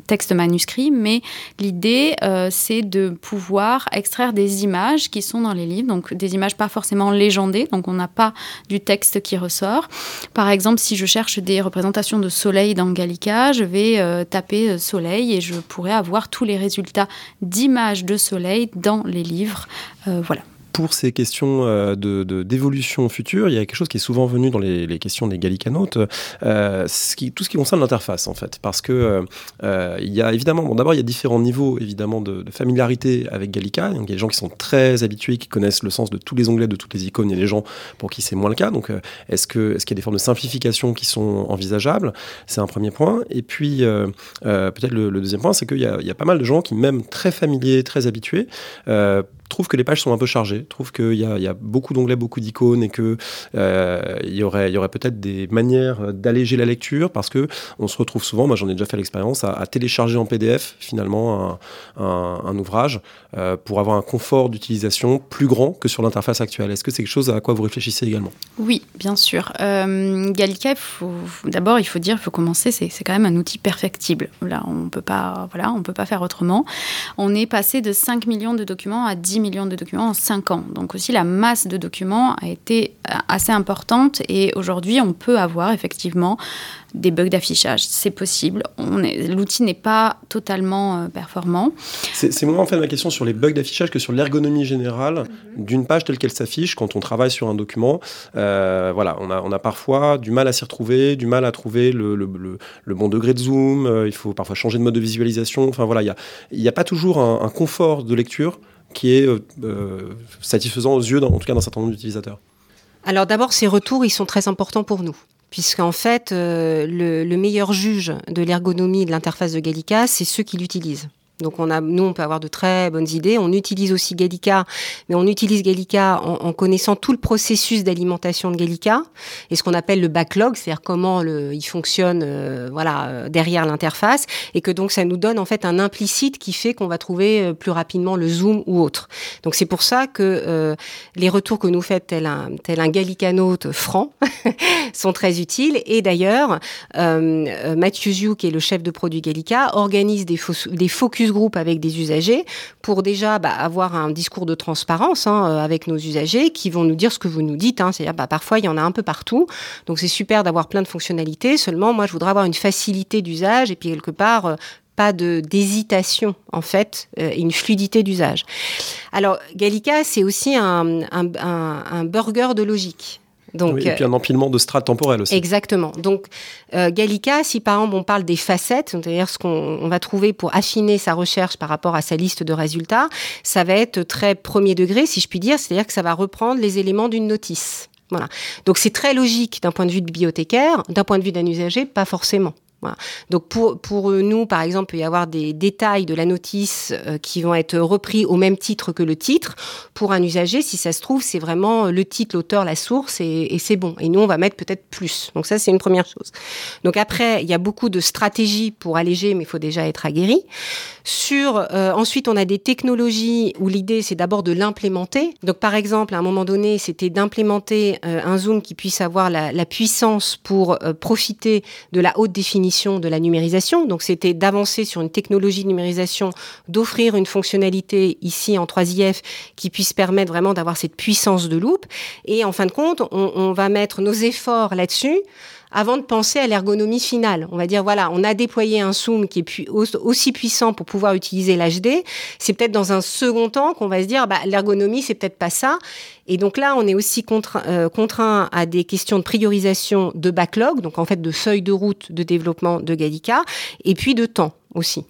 textes, manuscrits, mais l'idée, euh, c'est de pouvoir extraire des images qui sont dans les livres, donc des images pas forcément légendées, donc on n'a pas du texte qui ressort. Par exemple, si je cherche des représentations de soleil dans Gallica, je vais euh, taper soleil et je pourrais avoir tous les résultats d'images de soleil dans les livres. voilà pour ces questions euh, de, d'évolution future, il y a quelque chose qui est souvent venu dans les, questions des gallicanautes, euh, tout ce qui concerne l'interface en fait, parce que euh, il y a évidemment, bon, d'abord il y a différents niveaux évidemment de, familiarité avec Gallica. Donc, il y a des gens qui sont très habitués, qui connaissent le sens de tous les onglets, de toutes les icônes. A des gens pour qui c'est moins le cas. Donc est-ce que est-ce qu'il y a des formes de simplification qui sont envisageables? C'est un premier point. Et puis peut-être le, deuxième point, c'est qu'il y, y, a pas mal de gens qui même très familiers, très habitués trouve que les pages sont un peu chargées, trouve qu'il y, a beaucoup d'onglets, beaucoup d'icônes et que euh, il y aurait, peut-être des manières d'alléger la lecture parce que on se retrouve souvent, moi j'en ai déjà fait l'expérience, à, télécharger en PDF finalement un, ouvrage euh, pour avoir un confort d'utilisation plus grand que sur l'interface actuelle. Est-ce que c'est quelque chose à quoi vous réfléchissez également? Oui, bien sûr. Euh, Gallica, d'abord il faut dire, il faut commencer, c'est quand même un outil perfectible. Là, on peut pas, voilà, on peut pas faire autrement. On est passé de 5 millions de documents à 10 millions de documents en 5 ans. Donc aussi la masse de documents a été euh, assez importante et aujourd'hui on peut avoir effectivement des bugs d'affichage. C'est possible. L'outil n'est pas totalement euh, performant. C'est moins en fait ma question sur les bugs d'affichage que sur l'ergonomie générale mhm. d'une page telle qu'elle s'affiche quand on travaille sur un document. Euh, voilà, on a, on a parfois du mal à s'y retrouver, du mal à trouver le, le, le, bon degré de zoom. il faut parfois changer de mode de visualisation. Enfin voilà, il n'y a, a, pas toujours un confort de lecture qui est euh, euh, satisfaisant aux yeux, d'un certain nombre d'utilisateurs Alors d'abord, ces retours, ils sont très importants pour nous puisqu'en fait, euh, le, meilleur juge de l'ergonomie de l'interface de Gallica, c'est ceux qui l'utilisent. Donc on a, nous, on peut avoir de très bonnes idées. On utilise aussi Gallica, mais on utilise Gallica en, connaissant tout le processus d'alimentation de Gallica et ce qu'on appelle le backlog, c'est-à-dire comment le, il fonctionne, euh, voilà, euh, derrière l'interface, et que donc ça nous donne en fait un implicite qui fait qu'on va trouver euh, plus rapidement le zoom ou autre. Donc c'est pour ça que les retours que nous faites, tel un tel un Gallica Note franc, <laughs> sont très utiles. Et d'ailleurs, Mathieu Ziou, qui est le chef de produit Gallica, organise des, des focus groupe avec des usagers pour déjà bah, avoir un discours de transparence hein, euh, avec nos usagers qui vont nous dire ce que vous nous dites. Hein. C'est-à-dire, bah, parfois, il y en a un peu partout. Donc, c'est super d'avoir plein de fonctionnalités. Seulement, moi, je voudrais avoir une facilité d'usage et puis quelque part, euh, pas d'hésitation en fait euh, une fluidité d'usage. Alors Gallica c'est aussi un, burger de logique. Donc, et puis un empilement de strates temporelles aussi. Exactement. Donc, euh, Gallica, si par exemple on parle des facettes, c'est-à-dire ce qu'on va trouver pour affiner sa recherche par rapport à sa liste de résultats, ça va être très premier degré, si je puis dire, c'est-à-dire que ça va reprendre les éléments d'une notice. Voilà. Donc c'est très logique d'un point de vue de bibliothécaire, d'un point de vue d'un usager, pas forcément. Donc pour, pour nous, par exemple, il peut y avoir des détails de la notice euh, qui vont être repris au même titre que le titre. Pour un usager, si ça se trouve, c'est vraiment le titre, l'auteur, la source et, c'est bon. Et nous, on va mettre peut-être plus. Donc ça, c'est une première chose. Donc après, il y a beaucoup de stratégies pour alléger, mais il faut déjà être aguerri. Sur euh, ensuite, on a des technologies où l'idée c'est d'abord de l'implémenter. Donc par exemple, à un moment donné, c'était d'implémenter euh, un zoom qui puisse avoir la, puissance pour euh, profiter de la haute définition de la numérisation. Donc c'était d'avancer sur une technologie de numérisation, d'offrir une fonctionnalité ici en 3IF qui puisse permettre vraiment d'avoir cette puissance de loupe. Et en fin de compte, on, on va mettre nos efforts là-dessus avant de penser à l'ergonomie finale. On va dire, voilà, on a déployé un zoom qui est aussi puissant pour pouvoir utiliser l'HD. C'est peut-être dans un second temps qu'on va se dire, bah, l'ergonomie, c'est peut-être pas ça. Et donc là, on est aussi euh, contraint à des questions de priorisation de backlog, donc en fait de feuilles de route de développement de Gallica, et puis de temps aussi.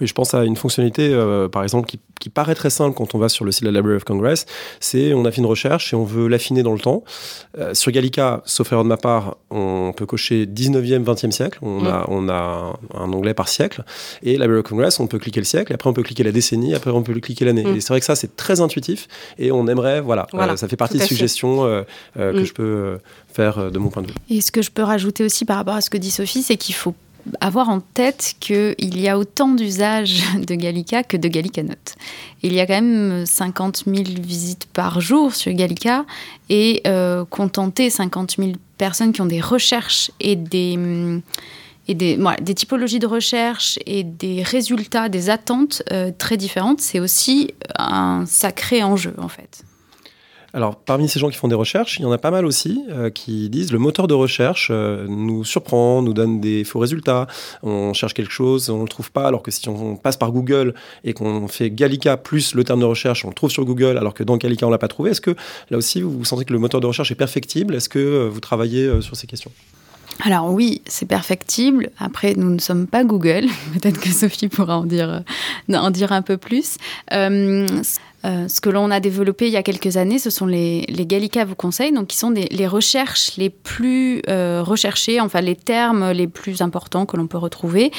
Oui, je pense à une fonctionnalité, euh, par exemple, qui, qui, paraît très simple quand on va sur le site de la Library of Congress. C'est on a fait une recherche et on veut l'affiner dans le temps. Euh, sur Gallica, sauf erreur de ma part, on peut cocher 19e, 20e siècle. On, mmh. a, on a un onglet par siècle. Et Library of Congress, on peut cliquer le siècle. Après, on peut cliquer la décennie. Après, on peut cliquer l'année. Mmh. Et c'est vrai que ça, c'est très intuitif. Et on aimerait, voilà, voilà euh, ça fait partie des suggestions euh, euh, mmh. que je peux faire de mon point de vue. Et ce que je peux rajouter aussi par rapport à ce que dit Sophie, c'est qu'il faut avoir en tête qu'il y a autant d'usages <laughs> de Gallica que de Gallica Note. Il y a quand même 50 000 visites par jour sur Gallica et euh, contenter 50 000 personnes qui ont des recherches et des, et des, des typologies de recherche et des résultats, des attentes euh, très différentes, c'est aussi un sacré enjeu en fait. Alors, parmi ces gens qui font des recherches, il y en a pas mal aussi euh, qui disent le moteur de recherche euh, nous surprend, nous donne des faux résultats. On cherche quelque chose, on ne le trouve pas, alors que si on passe par Google et qu'on fait Gallica plus le terme de recherche, on le trouve sur Google, alors que dans Gallica, on l'a pas trouvé. Est-ce que là aussi, vous, vous sentez que le moteur de recherche est perfectible? Est-ce que euh, vous travaillez sur ces questions? Alors oui, c'est perfectible. Après, nous ne sommes pas Google. <laughs> Peut-être que Sophie pourra en dire, en dire un peu plus. Euh, ce que l'on a développé il y a quelques années, ce sont les, les Gallica vous conseille, donc qui sont les recherches les plus euh, recherchées, enfin les termes les plus importants que l'on peut retrouver.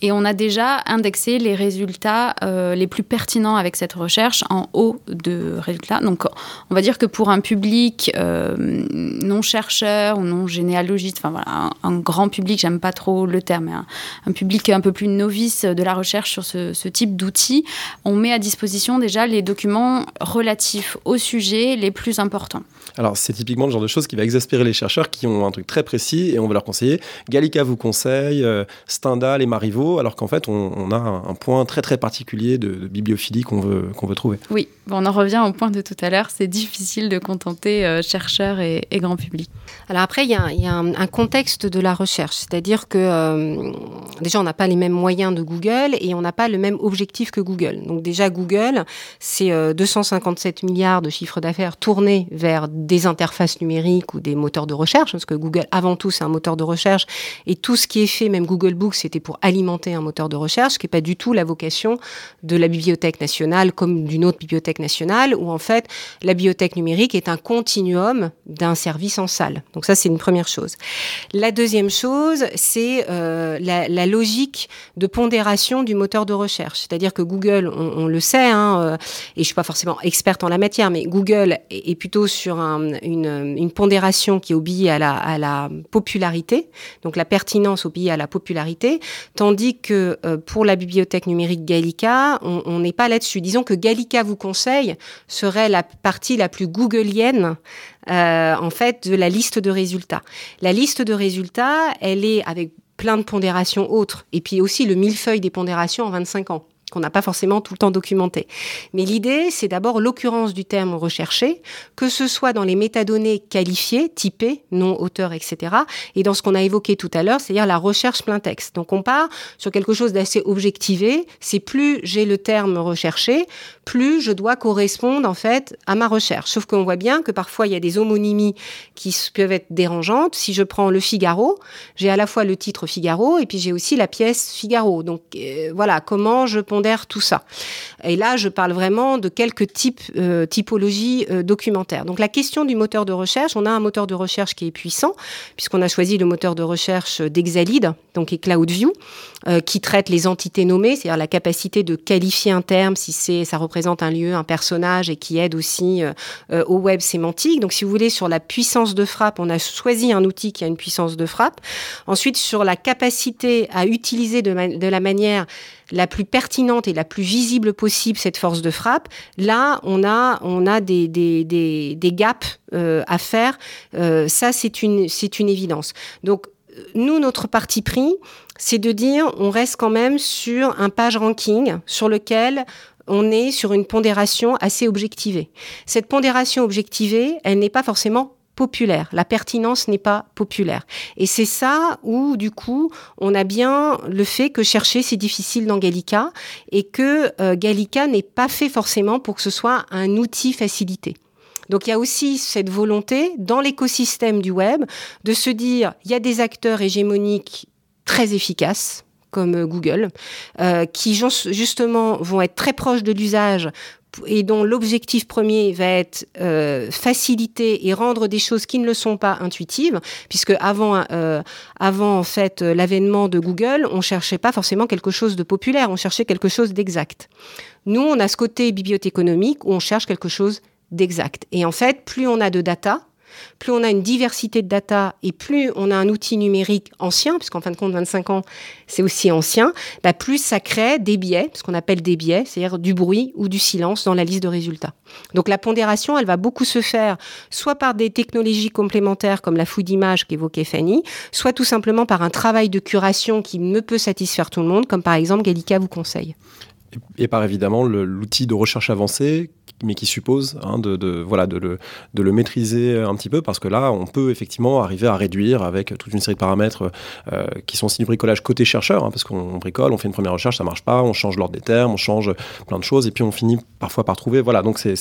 Et on a déjà indexé les résultats euh, les plus pertinents avec cette recherche en haut de résultats. Donc on va dire que pour un public non chercheur ou non généalogiste, enfin voilà, un, un grand public, j'aime pas trop le terme, mais un, un, public un peu plus novice de la recherche sur ce, ce type d'outils, on met à disposition déjà les documents relatifs aux sujets les plus importants. Alors, c'est typiquement le genre de choses qui va exaspérer les chercheurs qui ont un truc très précis et on va leur conseiller Gallica vous conseille, euh, Stendhal et Marivaux, alors qu'en fait, on, on, a un, point très très particulier de, de bibliophilie qu'on veut, qu'on veut trouver. Oui, on en revient au point de tout à l'heure c'est difficile de contenter euh, chercheurs et, grand public. Alors, après, il y a, un, contexte de la recherche, c'est-à-dire que euh, déjà, on n'a pas les mêmes moyens de Google et on n'a pas le même objectif que Google. Donc, déjà, Google, c'est euh, 257 milliards de chiffre d'affaires tournés vers des interfaces numériques ou des moteurs de recherche, parce que Google, avant tout, c'est un moteur de recherche, et tout ce qui est fait, même Google Books, c'était pour alimenter un moteur de recherche, ce qui n'est pas du tout la vocation de la Bibliothèque nationale comme d'une autre bibliothèque nationale, où en fait, la bibliothèque numérique est un continuum d'un service en salle. Donc ça, c'est une première chose. La deuxième chose, c'est euh, la, logique de pondération du moteur de recherche. C'est-à-dire que Google, on, le sait, hein, euh, et je suis pas forcément experte en la matière, mais Google est, plutôt sur un un, une, une, pondération qui obéit à la, à la, popularité, donc la pertinence obéit à la popularité, tandis que euh, pour la bibliothèque numérique Gallica, on n'est pas là-dessus. Disons que Gallica vous conseille serait la partie la plus googlienne euh, en fait de la liste de résultats. La liste de résultats, elle est avec plein de pondérations autres, et puis aussi le millefeuille des pondérations en 25 ans qu'on n'a pas forcément tout le temps documenté. Mais l'idée, c'est d'abord l'occurrence du terme recherché, que ce soit dans les métadonnées qualifiées, typées, nom, auteur, etc., et dans ce qu'on a évoqué tout à l'heure, c'est-à-dire la recherche plein texte. Donc on part sur quelque chose d'assez objectivé. C'est plus j'ai le terme recherché, plus je dois correspondre en fait à ma recherche. Sauf qu'on voit bien que parfois il y a des homonymies qui peuvent être dérangeantes. Si je prends le Figaro, j'ai à la fois le titre Figaro et puis j'ai aussi la pièce Figaro. Donc euh, voilà, comment je pondère tout ça. Et là, je parle vraiment de quelques types, euh, typologies euh, documentaires. Donc la question du moteur de recherche, on a un moteur de recherche qui est puissant, puisqu'on a choisi le moteur de recherche d'Exalid, donc CloudView, euh, qui traite les entités nommées, c'est-à-dire la capacité de qualifier un terme si c'est ça représente un lieu, un personnage, et qui aide aussi au web sémantique. Donc si vous voulez, sur la puissance de frappe, on a choisi un outil qui a une puissance de frappe. Ensuite, sur la capacité à utiliser de la manière la plus pertinente et la plus visible possible cette force de frappe, là, on a, on a des, des, des, des gaps euh, à faire. Euh, ça, c'est une, c'est une évidence. Donc, nous, notre parti pris, c'est de dire, on reste quand même sur un page ranking sur lequel on est sur une pondération assez objectivée. Cette pondération objectivée, elle n'est pas forcément populaire. La pertinence n'est pas populaire. Et c'est ça où, du coup, on a bien le fait que chercher, c'est difficile dans Gallica et que euh, Gallica n'est pas fait forcément pour que ce soit un outil facilité. Donc il y a aussi cette volonté dans l'écosystème du web de se dire, il y a des acteurs hégémoniques très efficaces, comme euh, Google, euh, qui justement vont être très proches de l'usage et dont l'objectif premier va être euh, faciliter et rendre des choses qui ne le sont pas intuitives, puisque avant, euh, avant en fait l'avènement de Google, on cherchait pas forcément quelque chose de populaire, on cherchait quelque chose d'exact. Nous, on a ce côté bibliothéconomique où on cherche quelque chose d'exact. Et en fait, plus on a de data, plus on a une diversité de data et plus on a un outil numérique ancien, puisqu'en fin de compte, 25 ans, c'est aussi ancien, bah, plus ça crée des biais, ce qu'on appelle des biais, c'est-à-dire du bruit ou du silence dans la liste de résultats. Donc la pondération, elle va beaucoup se faire soit par des technologies complémentaires comme la fouille d'image qu'évoquait Fanny, soit tout simplement par un travail de curation qui ne peut satisfaire tout le monde, comme par exemple Gallica vous conseille. Et par évidemment l'outil de recherche avancée mais qui suppose hein, de, voilà, de, le, de le maîtriser un petit peu, parce que là, on peut effectivement arriver à réduire avec toute une série de paramètres euh, qui sont aussi du bricolage côté chercheur, hein, parce qu'on bricole, on fait une première recherche, ça marche pas, on change l'ordre des termes, on change plein de choses, et puis on finit parfois par trouver. Voilà, donc c'est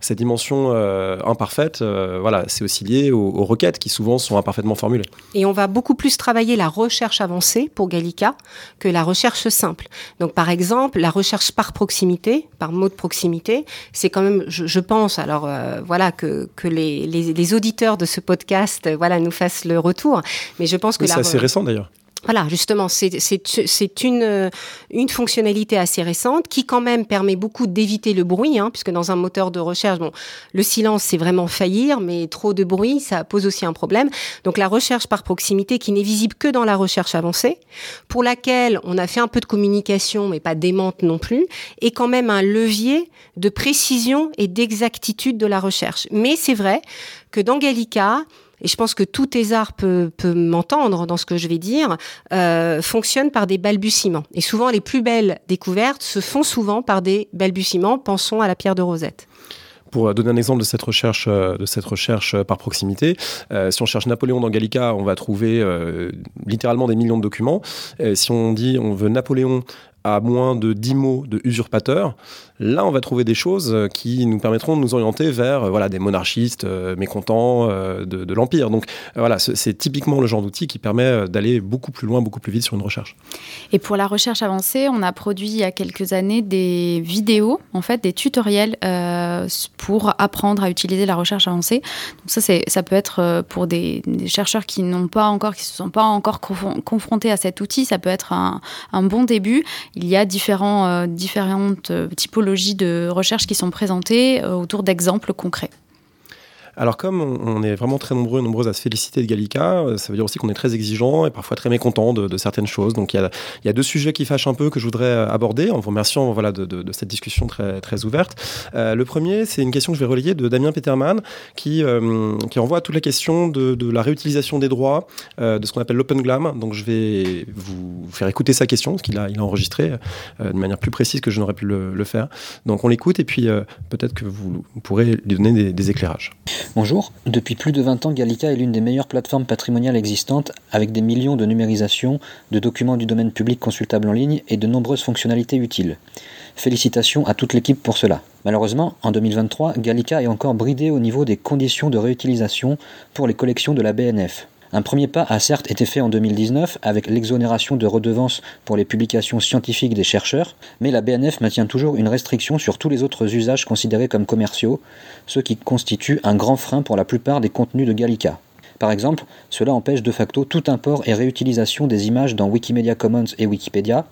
cette dimension euh, imparfaite, euh, voilà, c'est aussi lié aux, aux, requêtes qui souvent sont imparfaitement formulées. Et on va beaucoup plus travailler la recherche avancée pour Gallica que la recherche simple. Donc par exemple, la recherche par proximité, par mot de proximité, c'est quand même, je, pense, alors euh, voilà, que, que les, les, auditeurs de ce podcast euh, voilà, nous fassent le retour. Mais je pense que... c'est assez récent d'ailleurs. Voilà, justement, c'est une, une fonctionnalité assez récente qui quand même permet beaucoup d'éviter le bruit, hein, puisque dans un moteur de recherche, bon, le silence, c'est vraiment faillir, mais trop de bruit, ça pose aussi un problème. Donc la recherche par proximité, qui n'est visible que dans la recherche avancée, pour laquelle on a fait un peu de communication, mais pas démente non plus, est quand même un levier de précision et d'exactitude de la recherche. Mais c'est vrai que dans Gallica, et je pense que tout thésard peut, peut m'entendre dans ce que je vais dire, euh, fonctionne par des balbutiements. Et souvent, les plus belles découvertes se font souvent par des balbutiements. Pensons à la pierre de Rosette pour donner un exemple de cette recherche, euh, de cette recherche euh, par proximité, si on cherche Napoléon dans Gallica, on va trouver littéralement des millions de documents. si on dit on veut Napoléon à moins de 10 mots de usurpateur, là on va trouver des choses euh, qui nous permettront de nous orienter vers euh, voilà, des monarchistes euh, mécontents de, l'Empire. Donc voilà, c'est typiquement le genre d'outil qui permet d'aller beaucoup plus loin, beaucoup plus vite sur une recherche. Et pour la recherche avancée, on a produit il y a quelques années des vidéos, en fait, des tutoriels pour apprendre à utiliser la recherche avancée. Donc ça, ça peut être pour des, chercheurs qui n'ont pas encore, qui se sont pas encore confrontés à cet outil, ça peut être un bon début il y a euh, différentes euh, typologies de recherche qui sont présentées euh, autour d'exemples concrets. Alors comme on est vraiment très nombreux et nombreuses à se féliciter de Gallica, euh, ça veut dire aussi qu'on est très exigeant et parfois très mécontent de, certaines choses. Donc il y, a, deux sujets qui fâchent un peu que je voudrais euh, aborder en vous remerciant voilà, de, cette discussion très, très ouverte. Euh, le premier, c'est une question que je vais relayer de Damien Peterman qui, qui envoie toute la question de, la réutilisation des droits, de ce qu'on appelle l'open glam. Donc je vais vous faire écouter sa question, parce qu'il a, il a enregistré de manière plus précise que je n'aurais pu le, faire. Donc on l'écoute et puis peut-être que vous, pourrez lui donner des éclairages. Bonjour, depuis plus de 20 ans, Gallica est l'une des meilleures plateformes patrimoniales existantes, avec des millions de numérisation, de documents du domaine public consultables en ligne et de nombreuses fonctionnalités utiles. Félicitations à toute l'équipe pour cela. Malheureusement, en 2023, Gallica est encore bridé au niveau des conditions de réutilisation pour les collections de la BNF. Un premier pas a certes été fait en 2019 avec l'exonération de redevances pour les publications scientifiques des chercheurs, mais la BNF maintient toujours une restriction sur tous les autres usages considérés comme commerciaux, ce qui constitue un grand frein pour la plupart des contenus de Gallica. Par exemple, cela empêche de facto tout import et réutilisation des images dans Wikimedia Commons et Wikipédia,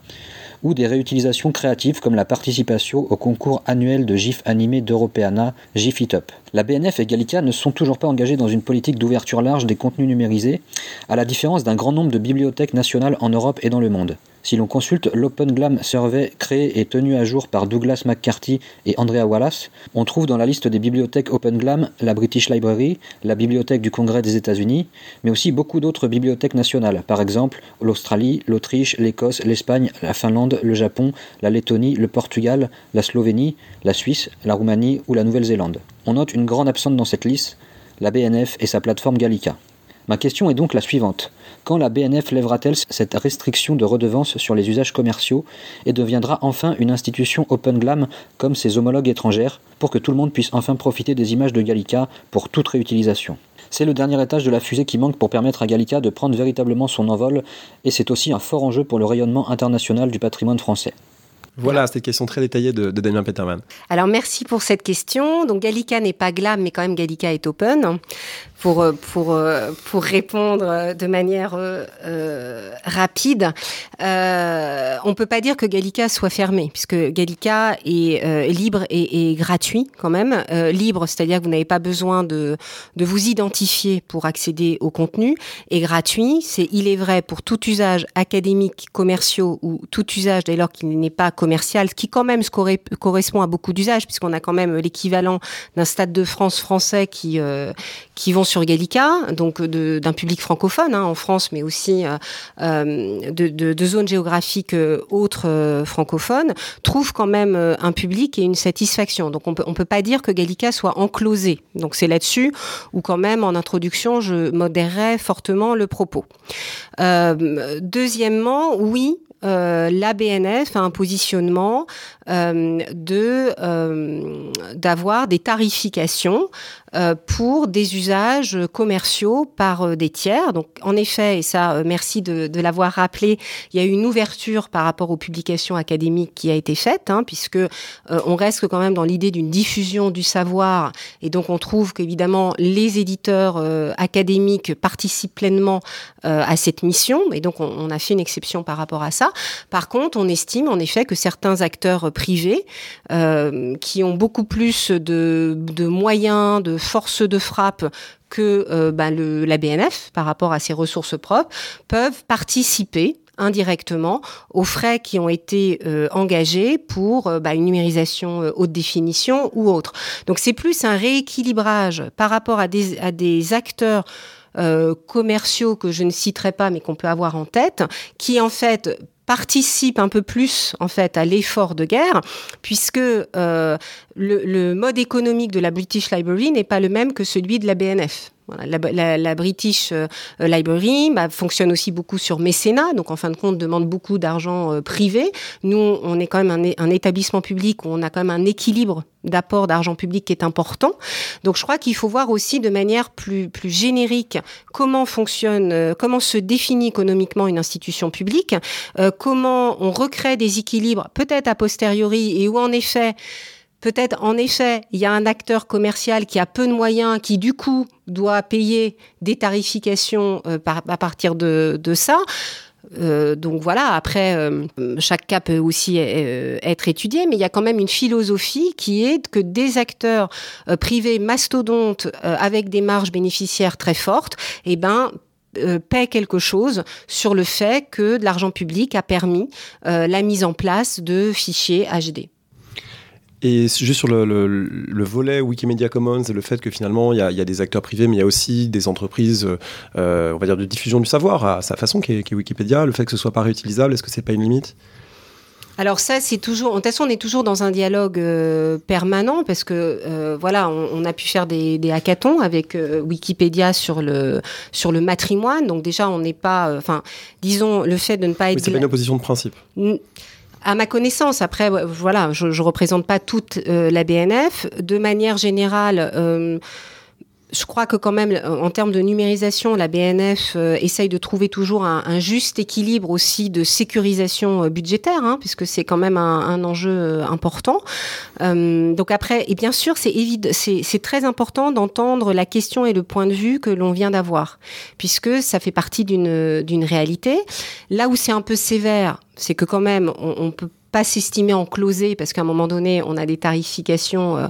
ou des réutilisations créatives comme la participation au concours annuel de GIF animé d'Europeana, GIF It Up. La BNF et Gallica ne sont toujours pas engagés dans une politique d'ouverture large des contenus numérisés, à la différence d'un grand nombre de bibliothèques nationales en Europe et dans le monde. Si l'on consulte l'Open Glam Survey créé et tenu à jour par Douglas McCarthy et Andrea Wallace, on trouve dans la liste des bibliothèques Open Glam la British Library, la Bibliothèque du Congrès des États-Unis, mais aussi beaucoup d'autres bibliothèques nationales, par exemple l'Australie, l'Autriche, l'Écosse, l'Espagne, la Finlande, le Japon, la Lettonie, le Portugal, la Slovénie, la Suisse, la Roumanie ou la Nouvelle-Zélande. On note une grande absente dans cette liste, la BNF et sa plateforme Gallica. Ma question est donc la suivante. Quand la BNF lèvera-t-elle cette restriction de redevance sur les usages commerciaux et deviendra enfin une institution Open Glam comme ses homologues étrangères pour que tout le monde puisse enfin profiter des images de Gallica pour toute réutilisation? C'est le dernier étage de la fusée qui manque pour permettre à Gallica de prendre véritablement son envol, et c'est aussi un fort enjeu pour le rayonnement international du patrimoine français. Voilà, une question très détaillée de, de, Damien Peterman. Alors merci pour cette question. Donc Gallica n'est pas glam, mais quand même Gallica est open pour, euh, pour, euh, pour répondre de manière euh, rapide. Euh, on peut pas dire que Gallica soit fermé, puisque Gallica est euh, libre et, et, gratuit quand même. Euh, libre, c'est-à-dire que vous n'avez pas besoin de, de vous identifier pour accéder au contenu. Et gratuit, c'est il est vrai pour tout usage académique, commerciaux ou tout usage dès lors qu'il n'est pas commercial, ce qui quand même correspond à beaucoup d'usages, puisqu'on a quand même l'équivalent d'un stade de France français qui, qui vont sur Gallica, donc d'un public francophone hein, en France, mais aussi euh, euh, de, de, de, zones géographiques euh, autres euh, francophones, trouvent quand même euh, un public et une satisfaction. Donc on peut, on peut pas dire que Gallica soit enclosé. Donc c'est là-dessus où quand même en introduction je modérerais fortement le propos. deuxièmement, oui, euh, la BNF a un positionnement euh, de d'avoir des tarifications euh, pour des usages commerciaux par euh, des tiers. Donc, en effet, et ça, euh, merci de, l'avoir rappelé, il y a eu une ouverture par rapport aux publications académiques qui a été faite, hein, puisque on reste quand même dans l'idée d'une diffusion du savoir, et donc on trouve qu'évidemment les éditeurs académiques participent pleinement à cette mission, et donc on, on, a fait une exception par rapport à ça. Par contre, on estime en effet que certains acteurs privés, qui ont beaucoup plus de, moyens, de force de frappe que euh, bah, la BNF par rapport à ses ressources propres peuvent participer indirectement aux frais qui ont été euh, engagés pour euh, bah, une numérisation euh, haute définition ou autre. Donc c'est plus un rééquilibrage par rapport à des, acteurs euh, commerciaux que je ne citerai pas mais qu'on peut avoir en tête, qui en fait participe un peu plus en fait à l'effort de guerre, puisque euh, le, le, mode économique de la British Library n'est pas le même que celui de la BNF. Voilà, la, British euh, Library bah, fonctionne aussi beaucoup sur mécénat, donc en fin de compte demande beaucoup d'argent euh, privé. Nous, on est quand même un, établissement public où on a quand même un équilibre d'apport d'argent public qui est important. Donc je crois qu'il faut voir aussi de manière plus, plus générique comment fonctionne, euh, comment se définit économiquement une institution publique, comment on recrée des équilibres, peut-être a posteriori, et où en effet Peut-être, en effet, il y a un acteur commercial qui a peu de moyens, qui du coup doit payer des tarifications euh, à partir de, ça. Euh, donc voilà, après, euh, chaque cas peut aussi être étudié, mais il y a quand même une philosophie qui est que des acteurs privés mastodontes avec des marges bénéficiaires très fortes, eh ben, paie quelque chose sur le fait que de l'argent public a permis la mise en place de fichiers HD. Et juste sur le, le, le, volet Wikimedia Commons et le fait que finalement il y, a, il y, a, des acteurs privés, mais il y a aussi des entreprises, euh, on va dire, de diffusion du savoir à sa façon, qui est, qui est Wikipédia. Le fait que ce soit pas réutilisable, est-ce que c'est pas une limite? Alors ça, c'est toujours. De toute façon, on est toujours dans un dialogue euh, permanent parce que euh, voilà, on, on, a pu faire des, des hackathons avec euh, Wikipédia sur le sur le matrimoine. Donc déjà, on n'est pas. Enfin, disons le fait de ne pas être. Oui, c'est pas une opposition de principe à ma connaissance, après, voilà, je ne représente pas toute euh, la BNF. De manière générale, euh, je crois que quand même, en termes de numérisation, la BNF euh, essaye de trouver toujours un, juste équilibre aussi de sécurisation euh, budgétaire, hein, puisque c'est quand même un, enjeu euh, important. donc après, et bien sûr, c'est c'est très important d'entendre la question et le point de vue que l'on vient d'avoir, puisque ça fait partie d'une réalité. Là où c'est un peu sévère, c'est que quand même, on peut pas s'estimer en closé parce qu'à un moment donné, on a des tarifications euh,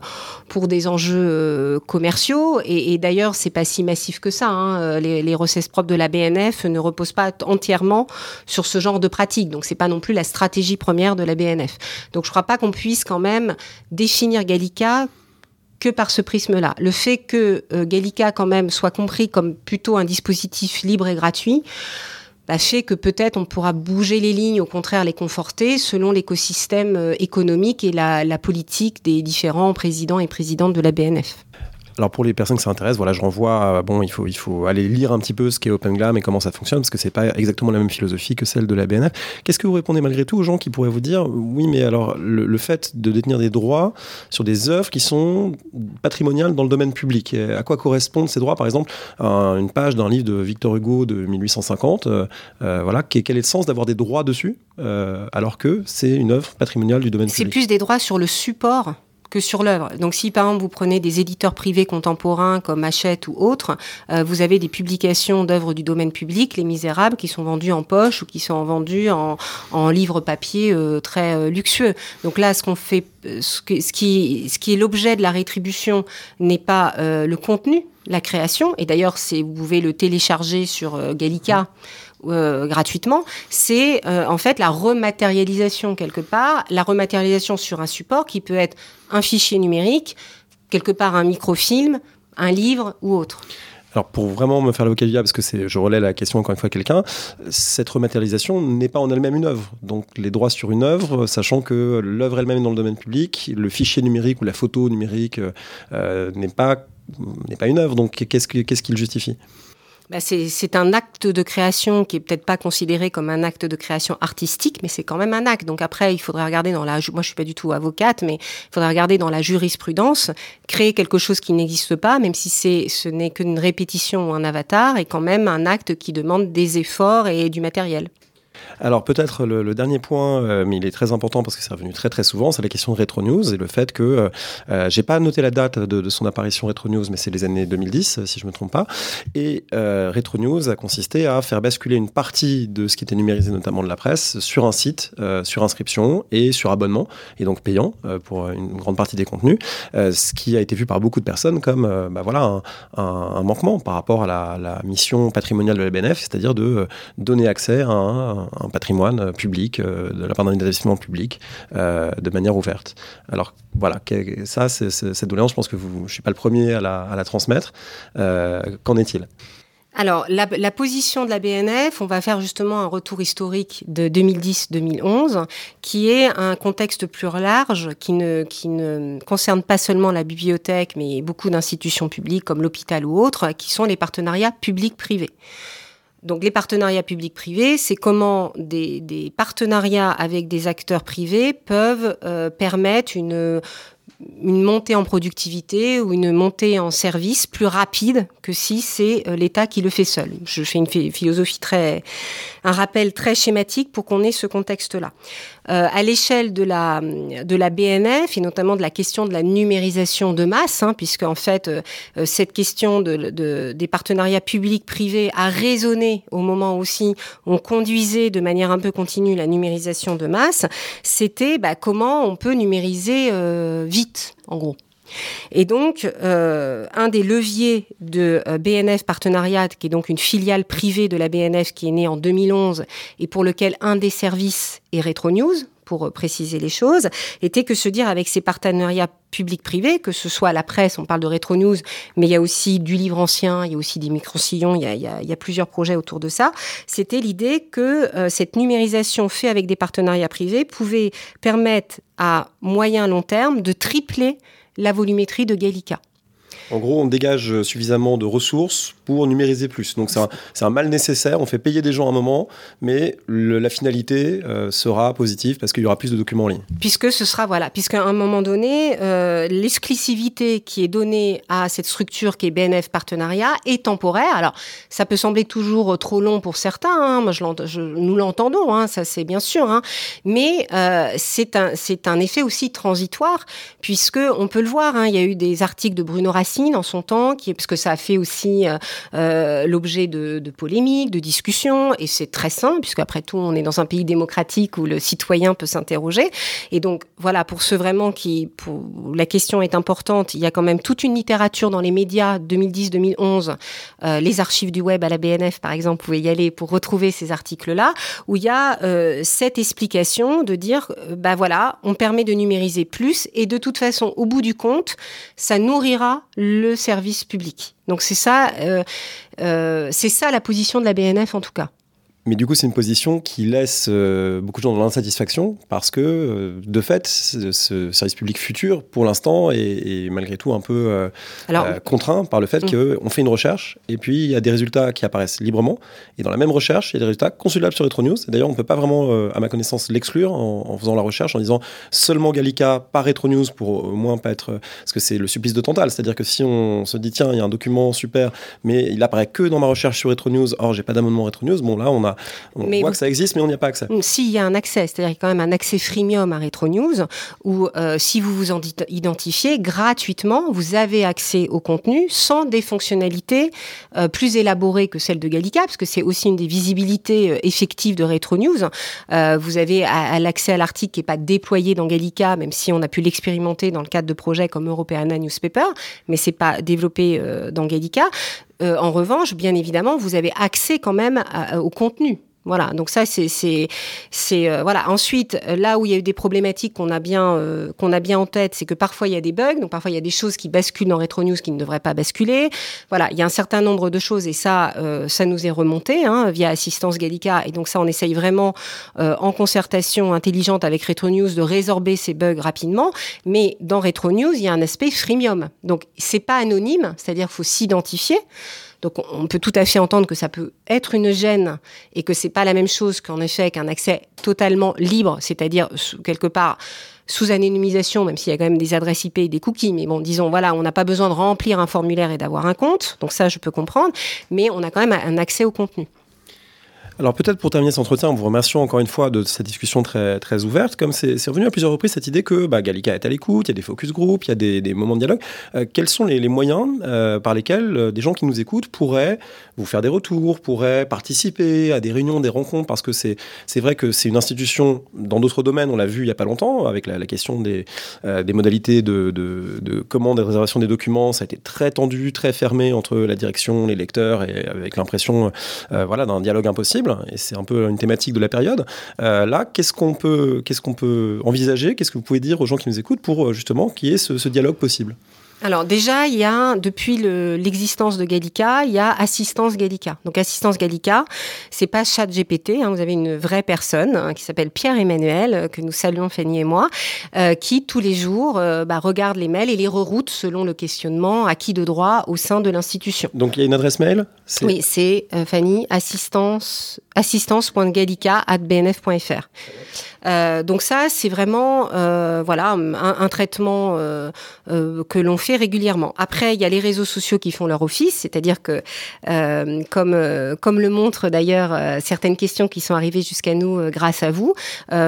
pour des enjeux euh, commerciaux. Et, d'ailleurs, c'est pas si massif que ça. Hein. Euh, les, les, recettes propres de la BNF ne reposent pas entièrement sur ce genre de pratique. Donc, c'est pas non plus la stratégie première de la BNF. Donc, je crois pas qu'on puisse quand même définir Gallica que par ce prisme-là. Le fait que Gallica quand même soit compris comme plutôt un dispositif libre et gratuit, bah, fait que peut-être on pourra bouger les lignes, au contraire les conforter, selon l'écosystème euh, économique et la, la politique des différents présidents et présidentes de la BNF. Alors pour les personnes qui s'intéressent, voilà, je renvoie, bon, il faut, il faut aller lire un petit peu ce qu'est OpenGlam et comment ça fonctionne, parce que c'est pas exactement la même philosophie que celle de la BNF. Qu'est-ce que vous répondez malgré tout aux gens qui pourraient vous dire, oui, mais alors le, fait de détenir des droits sur des œuvres qui sont patrimoniales dans le domaine public, à quoi correspondent ces droits? Par exemple, une page d'un livre de Victor Hugo de 1850, euh, euh, voilà, quel est le sens d'avoir des droits dessus, euh, alors que c'est une œuvre patrimoniale du domaine public? C'est plus des droits sur le support que sur l'œuvre. Donc si par exemple vous prenez des éditeurs privés contemporains comme Hachette ou autres, euh, vous avez des publications d'œuvres du domaine public, Les Misérables, qui sont vendues en poche ou qui sont vendues en, livres papier euh, très euh, luxueux. Donc là, ce qu'on fait, ce, qui, ce qui est l'objet de la rétribution n'est pas le contenu, la création. Et d'ailleurs, vous pouvez le télécharger sur Gallica. Euh, gratuitement, c'est euh, en fait la rematérialisation quelque part, la rematérialisation sur un support qui peut être un fichier numérique, quelque part un microfilm, un livre ou autre. Alors pour vraiment me faire l'avocat parce que je relais la question encore une fois à quelqu'un, cette rematérialisation n'est pas en elle-même une œuvre. Donc les droits sur une œuvre, sachant que l'œuvre elle-même est dans le domaine public, le fichier numérique ou la photo numérique euh, n'est pas pas une œuvre. Donc qu'est-ce qu'est-ce qu'il justifie? Bah c'est un acte de création qui est peut-être pas considéré comme un acte de création artistique, mais c'est quand même un acte. Donc après, il faudrait regarder dans la, moi je suis pas du tout avocate, mais il faudrait regarder dans la jurisprudence, créer quelque chose qui n'existe pas, même si c'est, ce n'est qu'une répétition ou un avatar, est quand même un acte qui demande des efforts et du matériel. Alors peut-être le, dernier point, euh, mais il est très important parce que c'est revenu très très souvent, c'est la question de Retro News et le fait que euh, euh, j'ai pas noté la date de, son apparition Retro News, mais c'est les années 2010 si je me trompe pas. Et Retro News a consisté à faire basculer une partie de ce qui était numérisé, notamment de la presse, sur un site, sur inscription et sur abonnement, et donc payant pour une grande partie des contenus, ce qui a été vu par beaucoup de personnes comme bah voilà un, manquement par rapport à la, mission patrimoniale de la BNF, c'est-à-dire de donner accès à un patrimoine euh, public euh, de la part d'un établissement public euh, de manière ouverte. Alors voilà, ça, c'est, cette doléance, je pense que je ne suis pas le premier à la, transmettre. qu'en est-il? Alors, la, la, position de la BNF, on va faire justement un retour historique de 2010-2011, qui est un contexte plus large, qui ne, qui ne concerne pas seulement la bibliothèque, mais beaucoup d'institutions publiques comme l'hôpital ou autres, qui sont les partenariats publics-privés. Donc les partenariats publics-privés, c'est comment des, partenariats avec des acteurs privés peuvent euh, permettre une, une montée en productivité ou une montée en service plus rapide que si c'est euh, l'État qui le fait seul. Je fais une philosophie très, un rappel très schématique pour qu'on ait ce contexte-là. Euh, à l'échelle de la de la BNF et notamment de la question de la numérisation de masse, hein, puisque en fait euh, cette question de, des partenariats publics-privés a résonné au moment aussi où on conduisait de manière un peu continue la numérisation de masse, c'était bah, comment on peut numériser vite en gros. Et donc, euh, un des leviers de euh, BNF Partenariat, qui est donc une filiale privée de la BNF qui est née en 2011 et pour lequel un des services est Retro News, pour euh, préciser les choses, était que se dire avec ces partenariats publics-privés, que ce soit la presse, on parle de Retro News, mais il y a aussi du livre ancien, il y a aussi des micro-sillons, il, y a plusieurs projets autour de ça, c'était l'idée que cette numérisation faite avec des partenariats privés pouvait permettre à moyen long terme de tripler la volumétrie de Gallica. En gros, on dégage suffisamment de ressources pour numériser plus. Donc c'est un, mal nécessaire. On fait payer des gens un moment, mais la finalité euh, sera positive parce qu'il y aura plus de documents en ligne. Puisque ce sera voilà, puisqu'à un moment donné, euh, l'exclusivité qui est donnée à cette structure qui est BNF Partenariat est temporaire. Alors ça peut sembler toujours trop long pour certains. Hein. Moi, nous l'entendons, hein, ça c'est bien sûr. Hein. Mais euh, c'est un effet aussi transitoire puisque on peut le voir. Il y a eu des articles de Bruno Racine en son temps, qui, parce que ça a fait aussi euh, euh, l'objet de, polémiques, de discussions, et c'est très simple, puisque après tout, on est dans un pays démocratique où le citoyen peut s'interroger. Et donc, voilà, pour ceux vraiment qui, pour, la question est importante, il y a quand même toute une littérature dans les médias 2010-2011, euh, les archives du web à la BNF, par exemple, vous pouvez y aller pour retrouver ces articles-là, où il y a cette explication de dire, bah voilà, on permet de numériser plus, et de toute façon, au bout du compte, ça nourrira service public. Donc c'est ça, euh, euh, c'est ça la position de la BNF en tout cas. Mais du coup, c'est une position qui laisse euh, beaucoup de gens dans l'insatisfaction parce que, euh, de fait, ce, service public futur, pour l'instant, est, malgré tout un peu euh, contraint par le fait mm. qu'on fait une recherche et puis il y a des résultats qui apparaissent librement. Et dans la même recherche, il y a des résultats consultables sur Retro News. D'ailleurs, on ne peut pas vraiment, à ma connaissance, l'exclure en, faisant la recherche en disant seulement Gallica par Retro News pour au moins pas être. Parce que c'est le supplice de Tantal. C'est-à-dire que si on se dit, tiens, il y a un document super, mais il apparaît que dans ma recherche sur Retro News, or j'ai pas d'abonnement Retro News, bon là, on a on voit que ça existe, mais on n'y a pas accès. S'il y a un accès, c'est-à-dire quand même un accès freemium à Retro News, où euh, si vous vous en identifiez gratuitement, vous avez accès au contenu sans des fonctionnalités euh, plus élaborées que celles de Gallica, parce que c'est aussi une des visibilités euh, effectives de Retro News. vous avez l'accès à l'article qui n'est pas déployé dans Gallica, même si on a pu l'expérimenter dans le cadre de projets comme Europeana Newspaper, mais c'est pas développé dans Gallica. En revanche, bien évidemment, vous avez accès quand même au contenu. Voilà, donc ça c'est c'est c'est euh, voilà. Ensuite, là où il y a eu des problématiques qu'on a bien euh, qu'on a bien en tête, c'est que parfois il y a des bugs, donc parfois il y a des choses qui basculent dans Retro News qui ne devraient pas basculer. Voilà, il y a un certain nombre de choses et ça euh, ça nous est remonté hein, via Assistance Gallica et donc ça on essaye vraiment en concertation intelligente avec Retro News de résorber ces bugs rapidement. Mais dans Retro News, il y a un aspect freemium, donc c'est pas anonyme, c'est-à-dire faut s'identifier. Donc on peut tout à fait entendre que ça peut être une gêne et que c'est pas la même chose qu'en effet qu'un accès totalement libre, c'est-à-dire quelque part sous anonymisation, même s'il y a quand même des adresses IP et des cookies. Mais bon, disons, voilà, on n'a pas besoin de remplir un formulaire et d'avoir un compte. Donc ça, je peux comprendre. Mais on a quand même un accès au contenu. Alors peut-être pour terminer cet entretien, en vous remerciant encore une fois de cette discussion très, ouverte, comme c'est revenu à plusieurs reprises cette idée que bah, Gallica est à l'écoute, il y a des focus group, il y a des, moments de dialogue. Euh, quels sont les, moyens euh, par lesquels euh, des gens qui nous écoutent pourraient vous faire des retours, pourraient participer à des réunions, des rencontres? Parce que c'est vrai que c'est une institution dans d'autres domaines, on l'a vu il n'y a pas longtemps, avec la, question des, modalités de, de, de commande et de réservation des documents, ça a été très tendu, très fermé entre la direction, les lecteurs, et avec l'impression voilà, d'un dialogue impossible et c'est un peu une thématique de la période. Euh, là, qu'est-ce qu'on peut, envisager Qu'est-ce que vous pouvez dire aux gens qui nous écoutent pour euh, justement qu'il y ait ce dialogue possible? Alors déjà, il y a depuis l'existence de Gallica, il y a Assistance Gallica. Donc Assistance Gallica, c'est pas Chat GPT. Hein, vous avez une vraie personne hein, qui s'appelle Pierre Emmanuel euh, que nous saluons Fanny et moi, euh, qui tous les jours euh, bah, regarde les mails et les reroute selon le questionnement acquis de droit au sein de l'institution. Donc il y a une adresse mail. Oui, c'est Fanny assistance assistance.gallica@bnf.fr. Euh, donc ça, c'est vraiment euh, voilà un, traitement euh, que l'on fait régulièrement. Après, il y a les réseaux sociaux qui font leur office, c'est-à-dire que comme comme le montrent d'ailleurs certaines questions qui sont arrivées jusqu'à nous grâce à vous,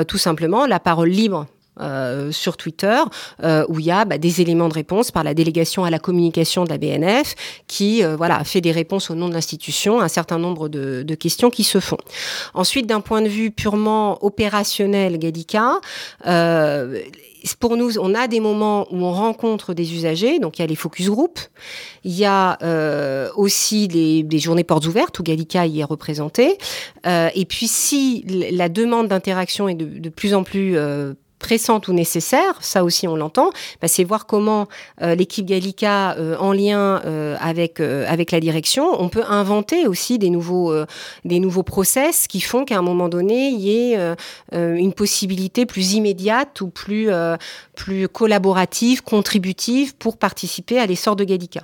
tout simplement la parole libre euh, sur Twitter, euh, où il y a bah, des éléments de réponse par la délégation à la communication de la BNF, qui euh, voilà fait des réponses au nom de l'institution, un certain nombre de, de, questions qui se font. Ensuite, d'un point de vue purement opérationnel, Gallica, pour nous, on a des moments où on rencontre des usagers, donc il y a les focus group, il y a euh, aussi des journées portes ouvertes où Gallica y est représenté, euh, et puis si la demande d'interaction est de, de, plus en plus euh, pressante ou nécessaire, ça aussi on l'entend, bah, c'est voir comment euh, l'équipe Gallica, euh, en lien euh, avec avec la direction, on peut inventer aussi des nouveaux des nouveaux process qui font qu'à un moment donné il y ait une possibilité plus immédiate ou plus plus collaborative, contributive pour participer à l'essor de Gallica.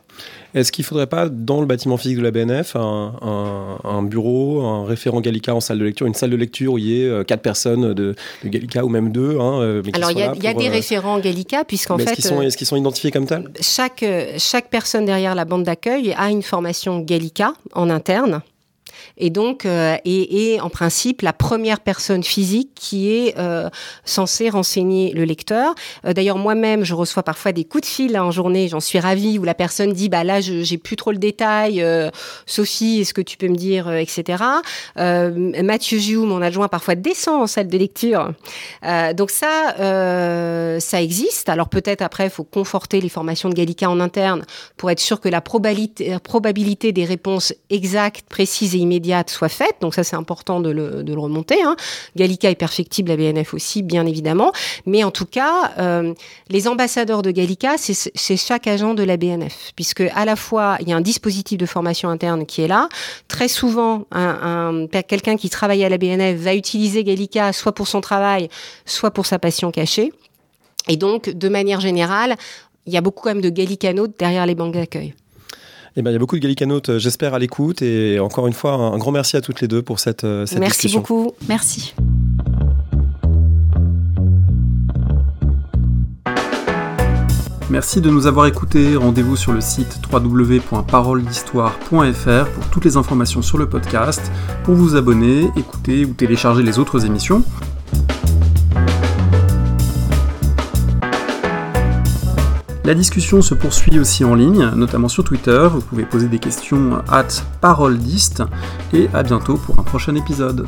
Est-ce qu'il ne faudrait pas, dans le bâtiment physique de la BNF, un, bureau, un référent Gallica en salle de lecture, une salle de lecture où il y ait quatre personnes de, Gallica ou même deux hein, Alors, il y a, y a des référents Gallica, puisqu'en fait. Est-ce qu'ils sont, identifiés comme tels? chaque, chaque personne derrière la bande d'accueil a une formation Gallica en interne. Et donc, euh, et, en principe, la première personne physique qui est euh, censée renseigner le lecteur. Euh, d'ailleurs, moi-même, je reçois parfois des coups de fil en journée, j'en suis ravie, où la personne dit, bah là, j'ai plus trop le détail. Sophie, est-ce que tu peux me dire, etc. Mathieu Giou, mon adjoint, parfois descend en salle de lecture. donc ça, ça existe. Alors peut-être après, il faut conforter les formations de Gallica en interne pour être sûr que la probabilité, probabilité des réponses exactes, précises et immédiates soit faite. Donc ça, c'est important de le, remonter. Hein. Gallica est perfectible, la BNF aussi, bien évidemment. Mais en tout cas, euh, les ambassadeurs de Gallica, c'est chaque agent de la BNF, puisque à la fois, il y a un dispositif de formation interne qui est là. Très souvent, un, un quelqu'un qui travaille à la BNF va utiliser Gallica soit pour son travail, soit pour sa passion cachée. Et donc, de manière générale, il y a beaucoup quand même de gallicanotes derrière les banques d'accueil. Eh ben, il y a beaucoup de gallicanotes, euh, j'espère, à l'écoute. Et encore une fois, un grand merci à toutes les deux pour cette, euh, cette merci discussion. Merci beaucoup. Merci. Merci de nous avoir écoutés. Rendez-vous sur le site www.paroledhistoire.fr pour toutes les informations sur le podcast, pour vous abonner, écouter ou télécharger les autres émissions. La discussion se poursuit aussi en ligne, notamment sur Twitter. Vous pouvez poser des questions at parolediste et à bientôt pour un prochain épisode.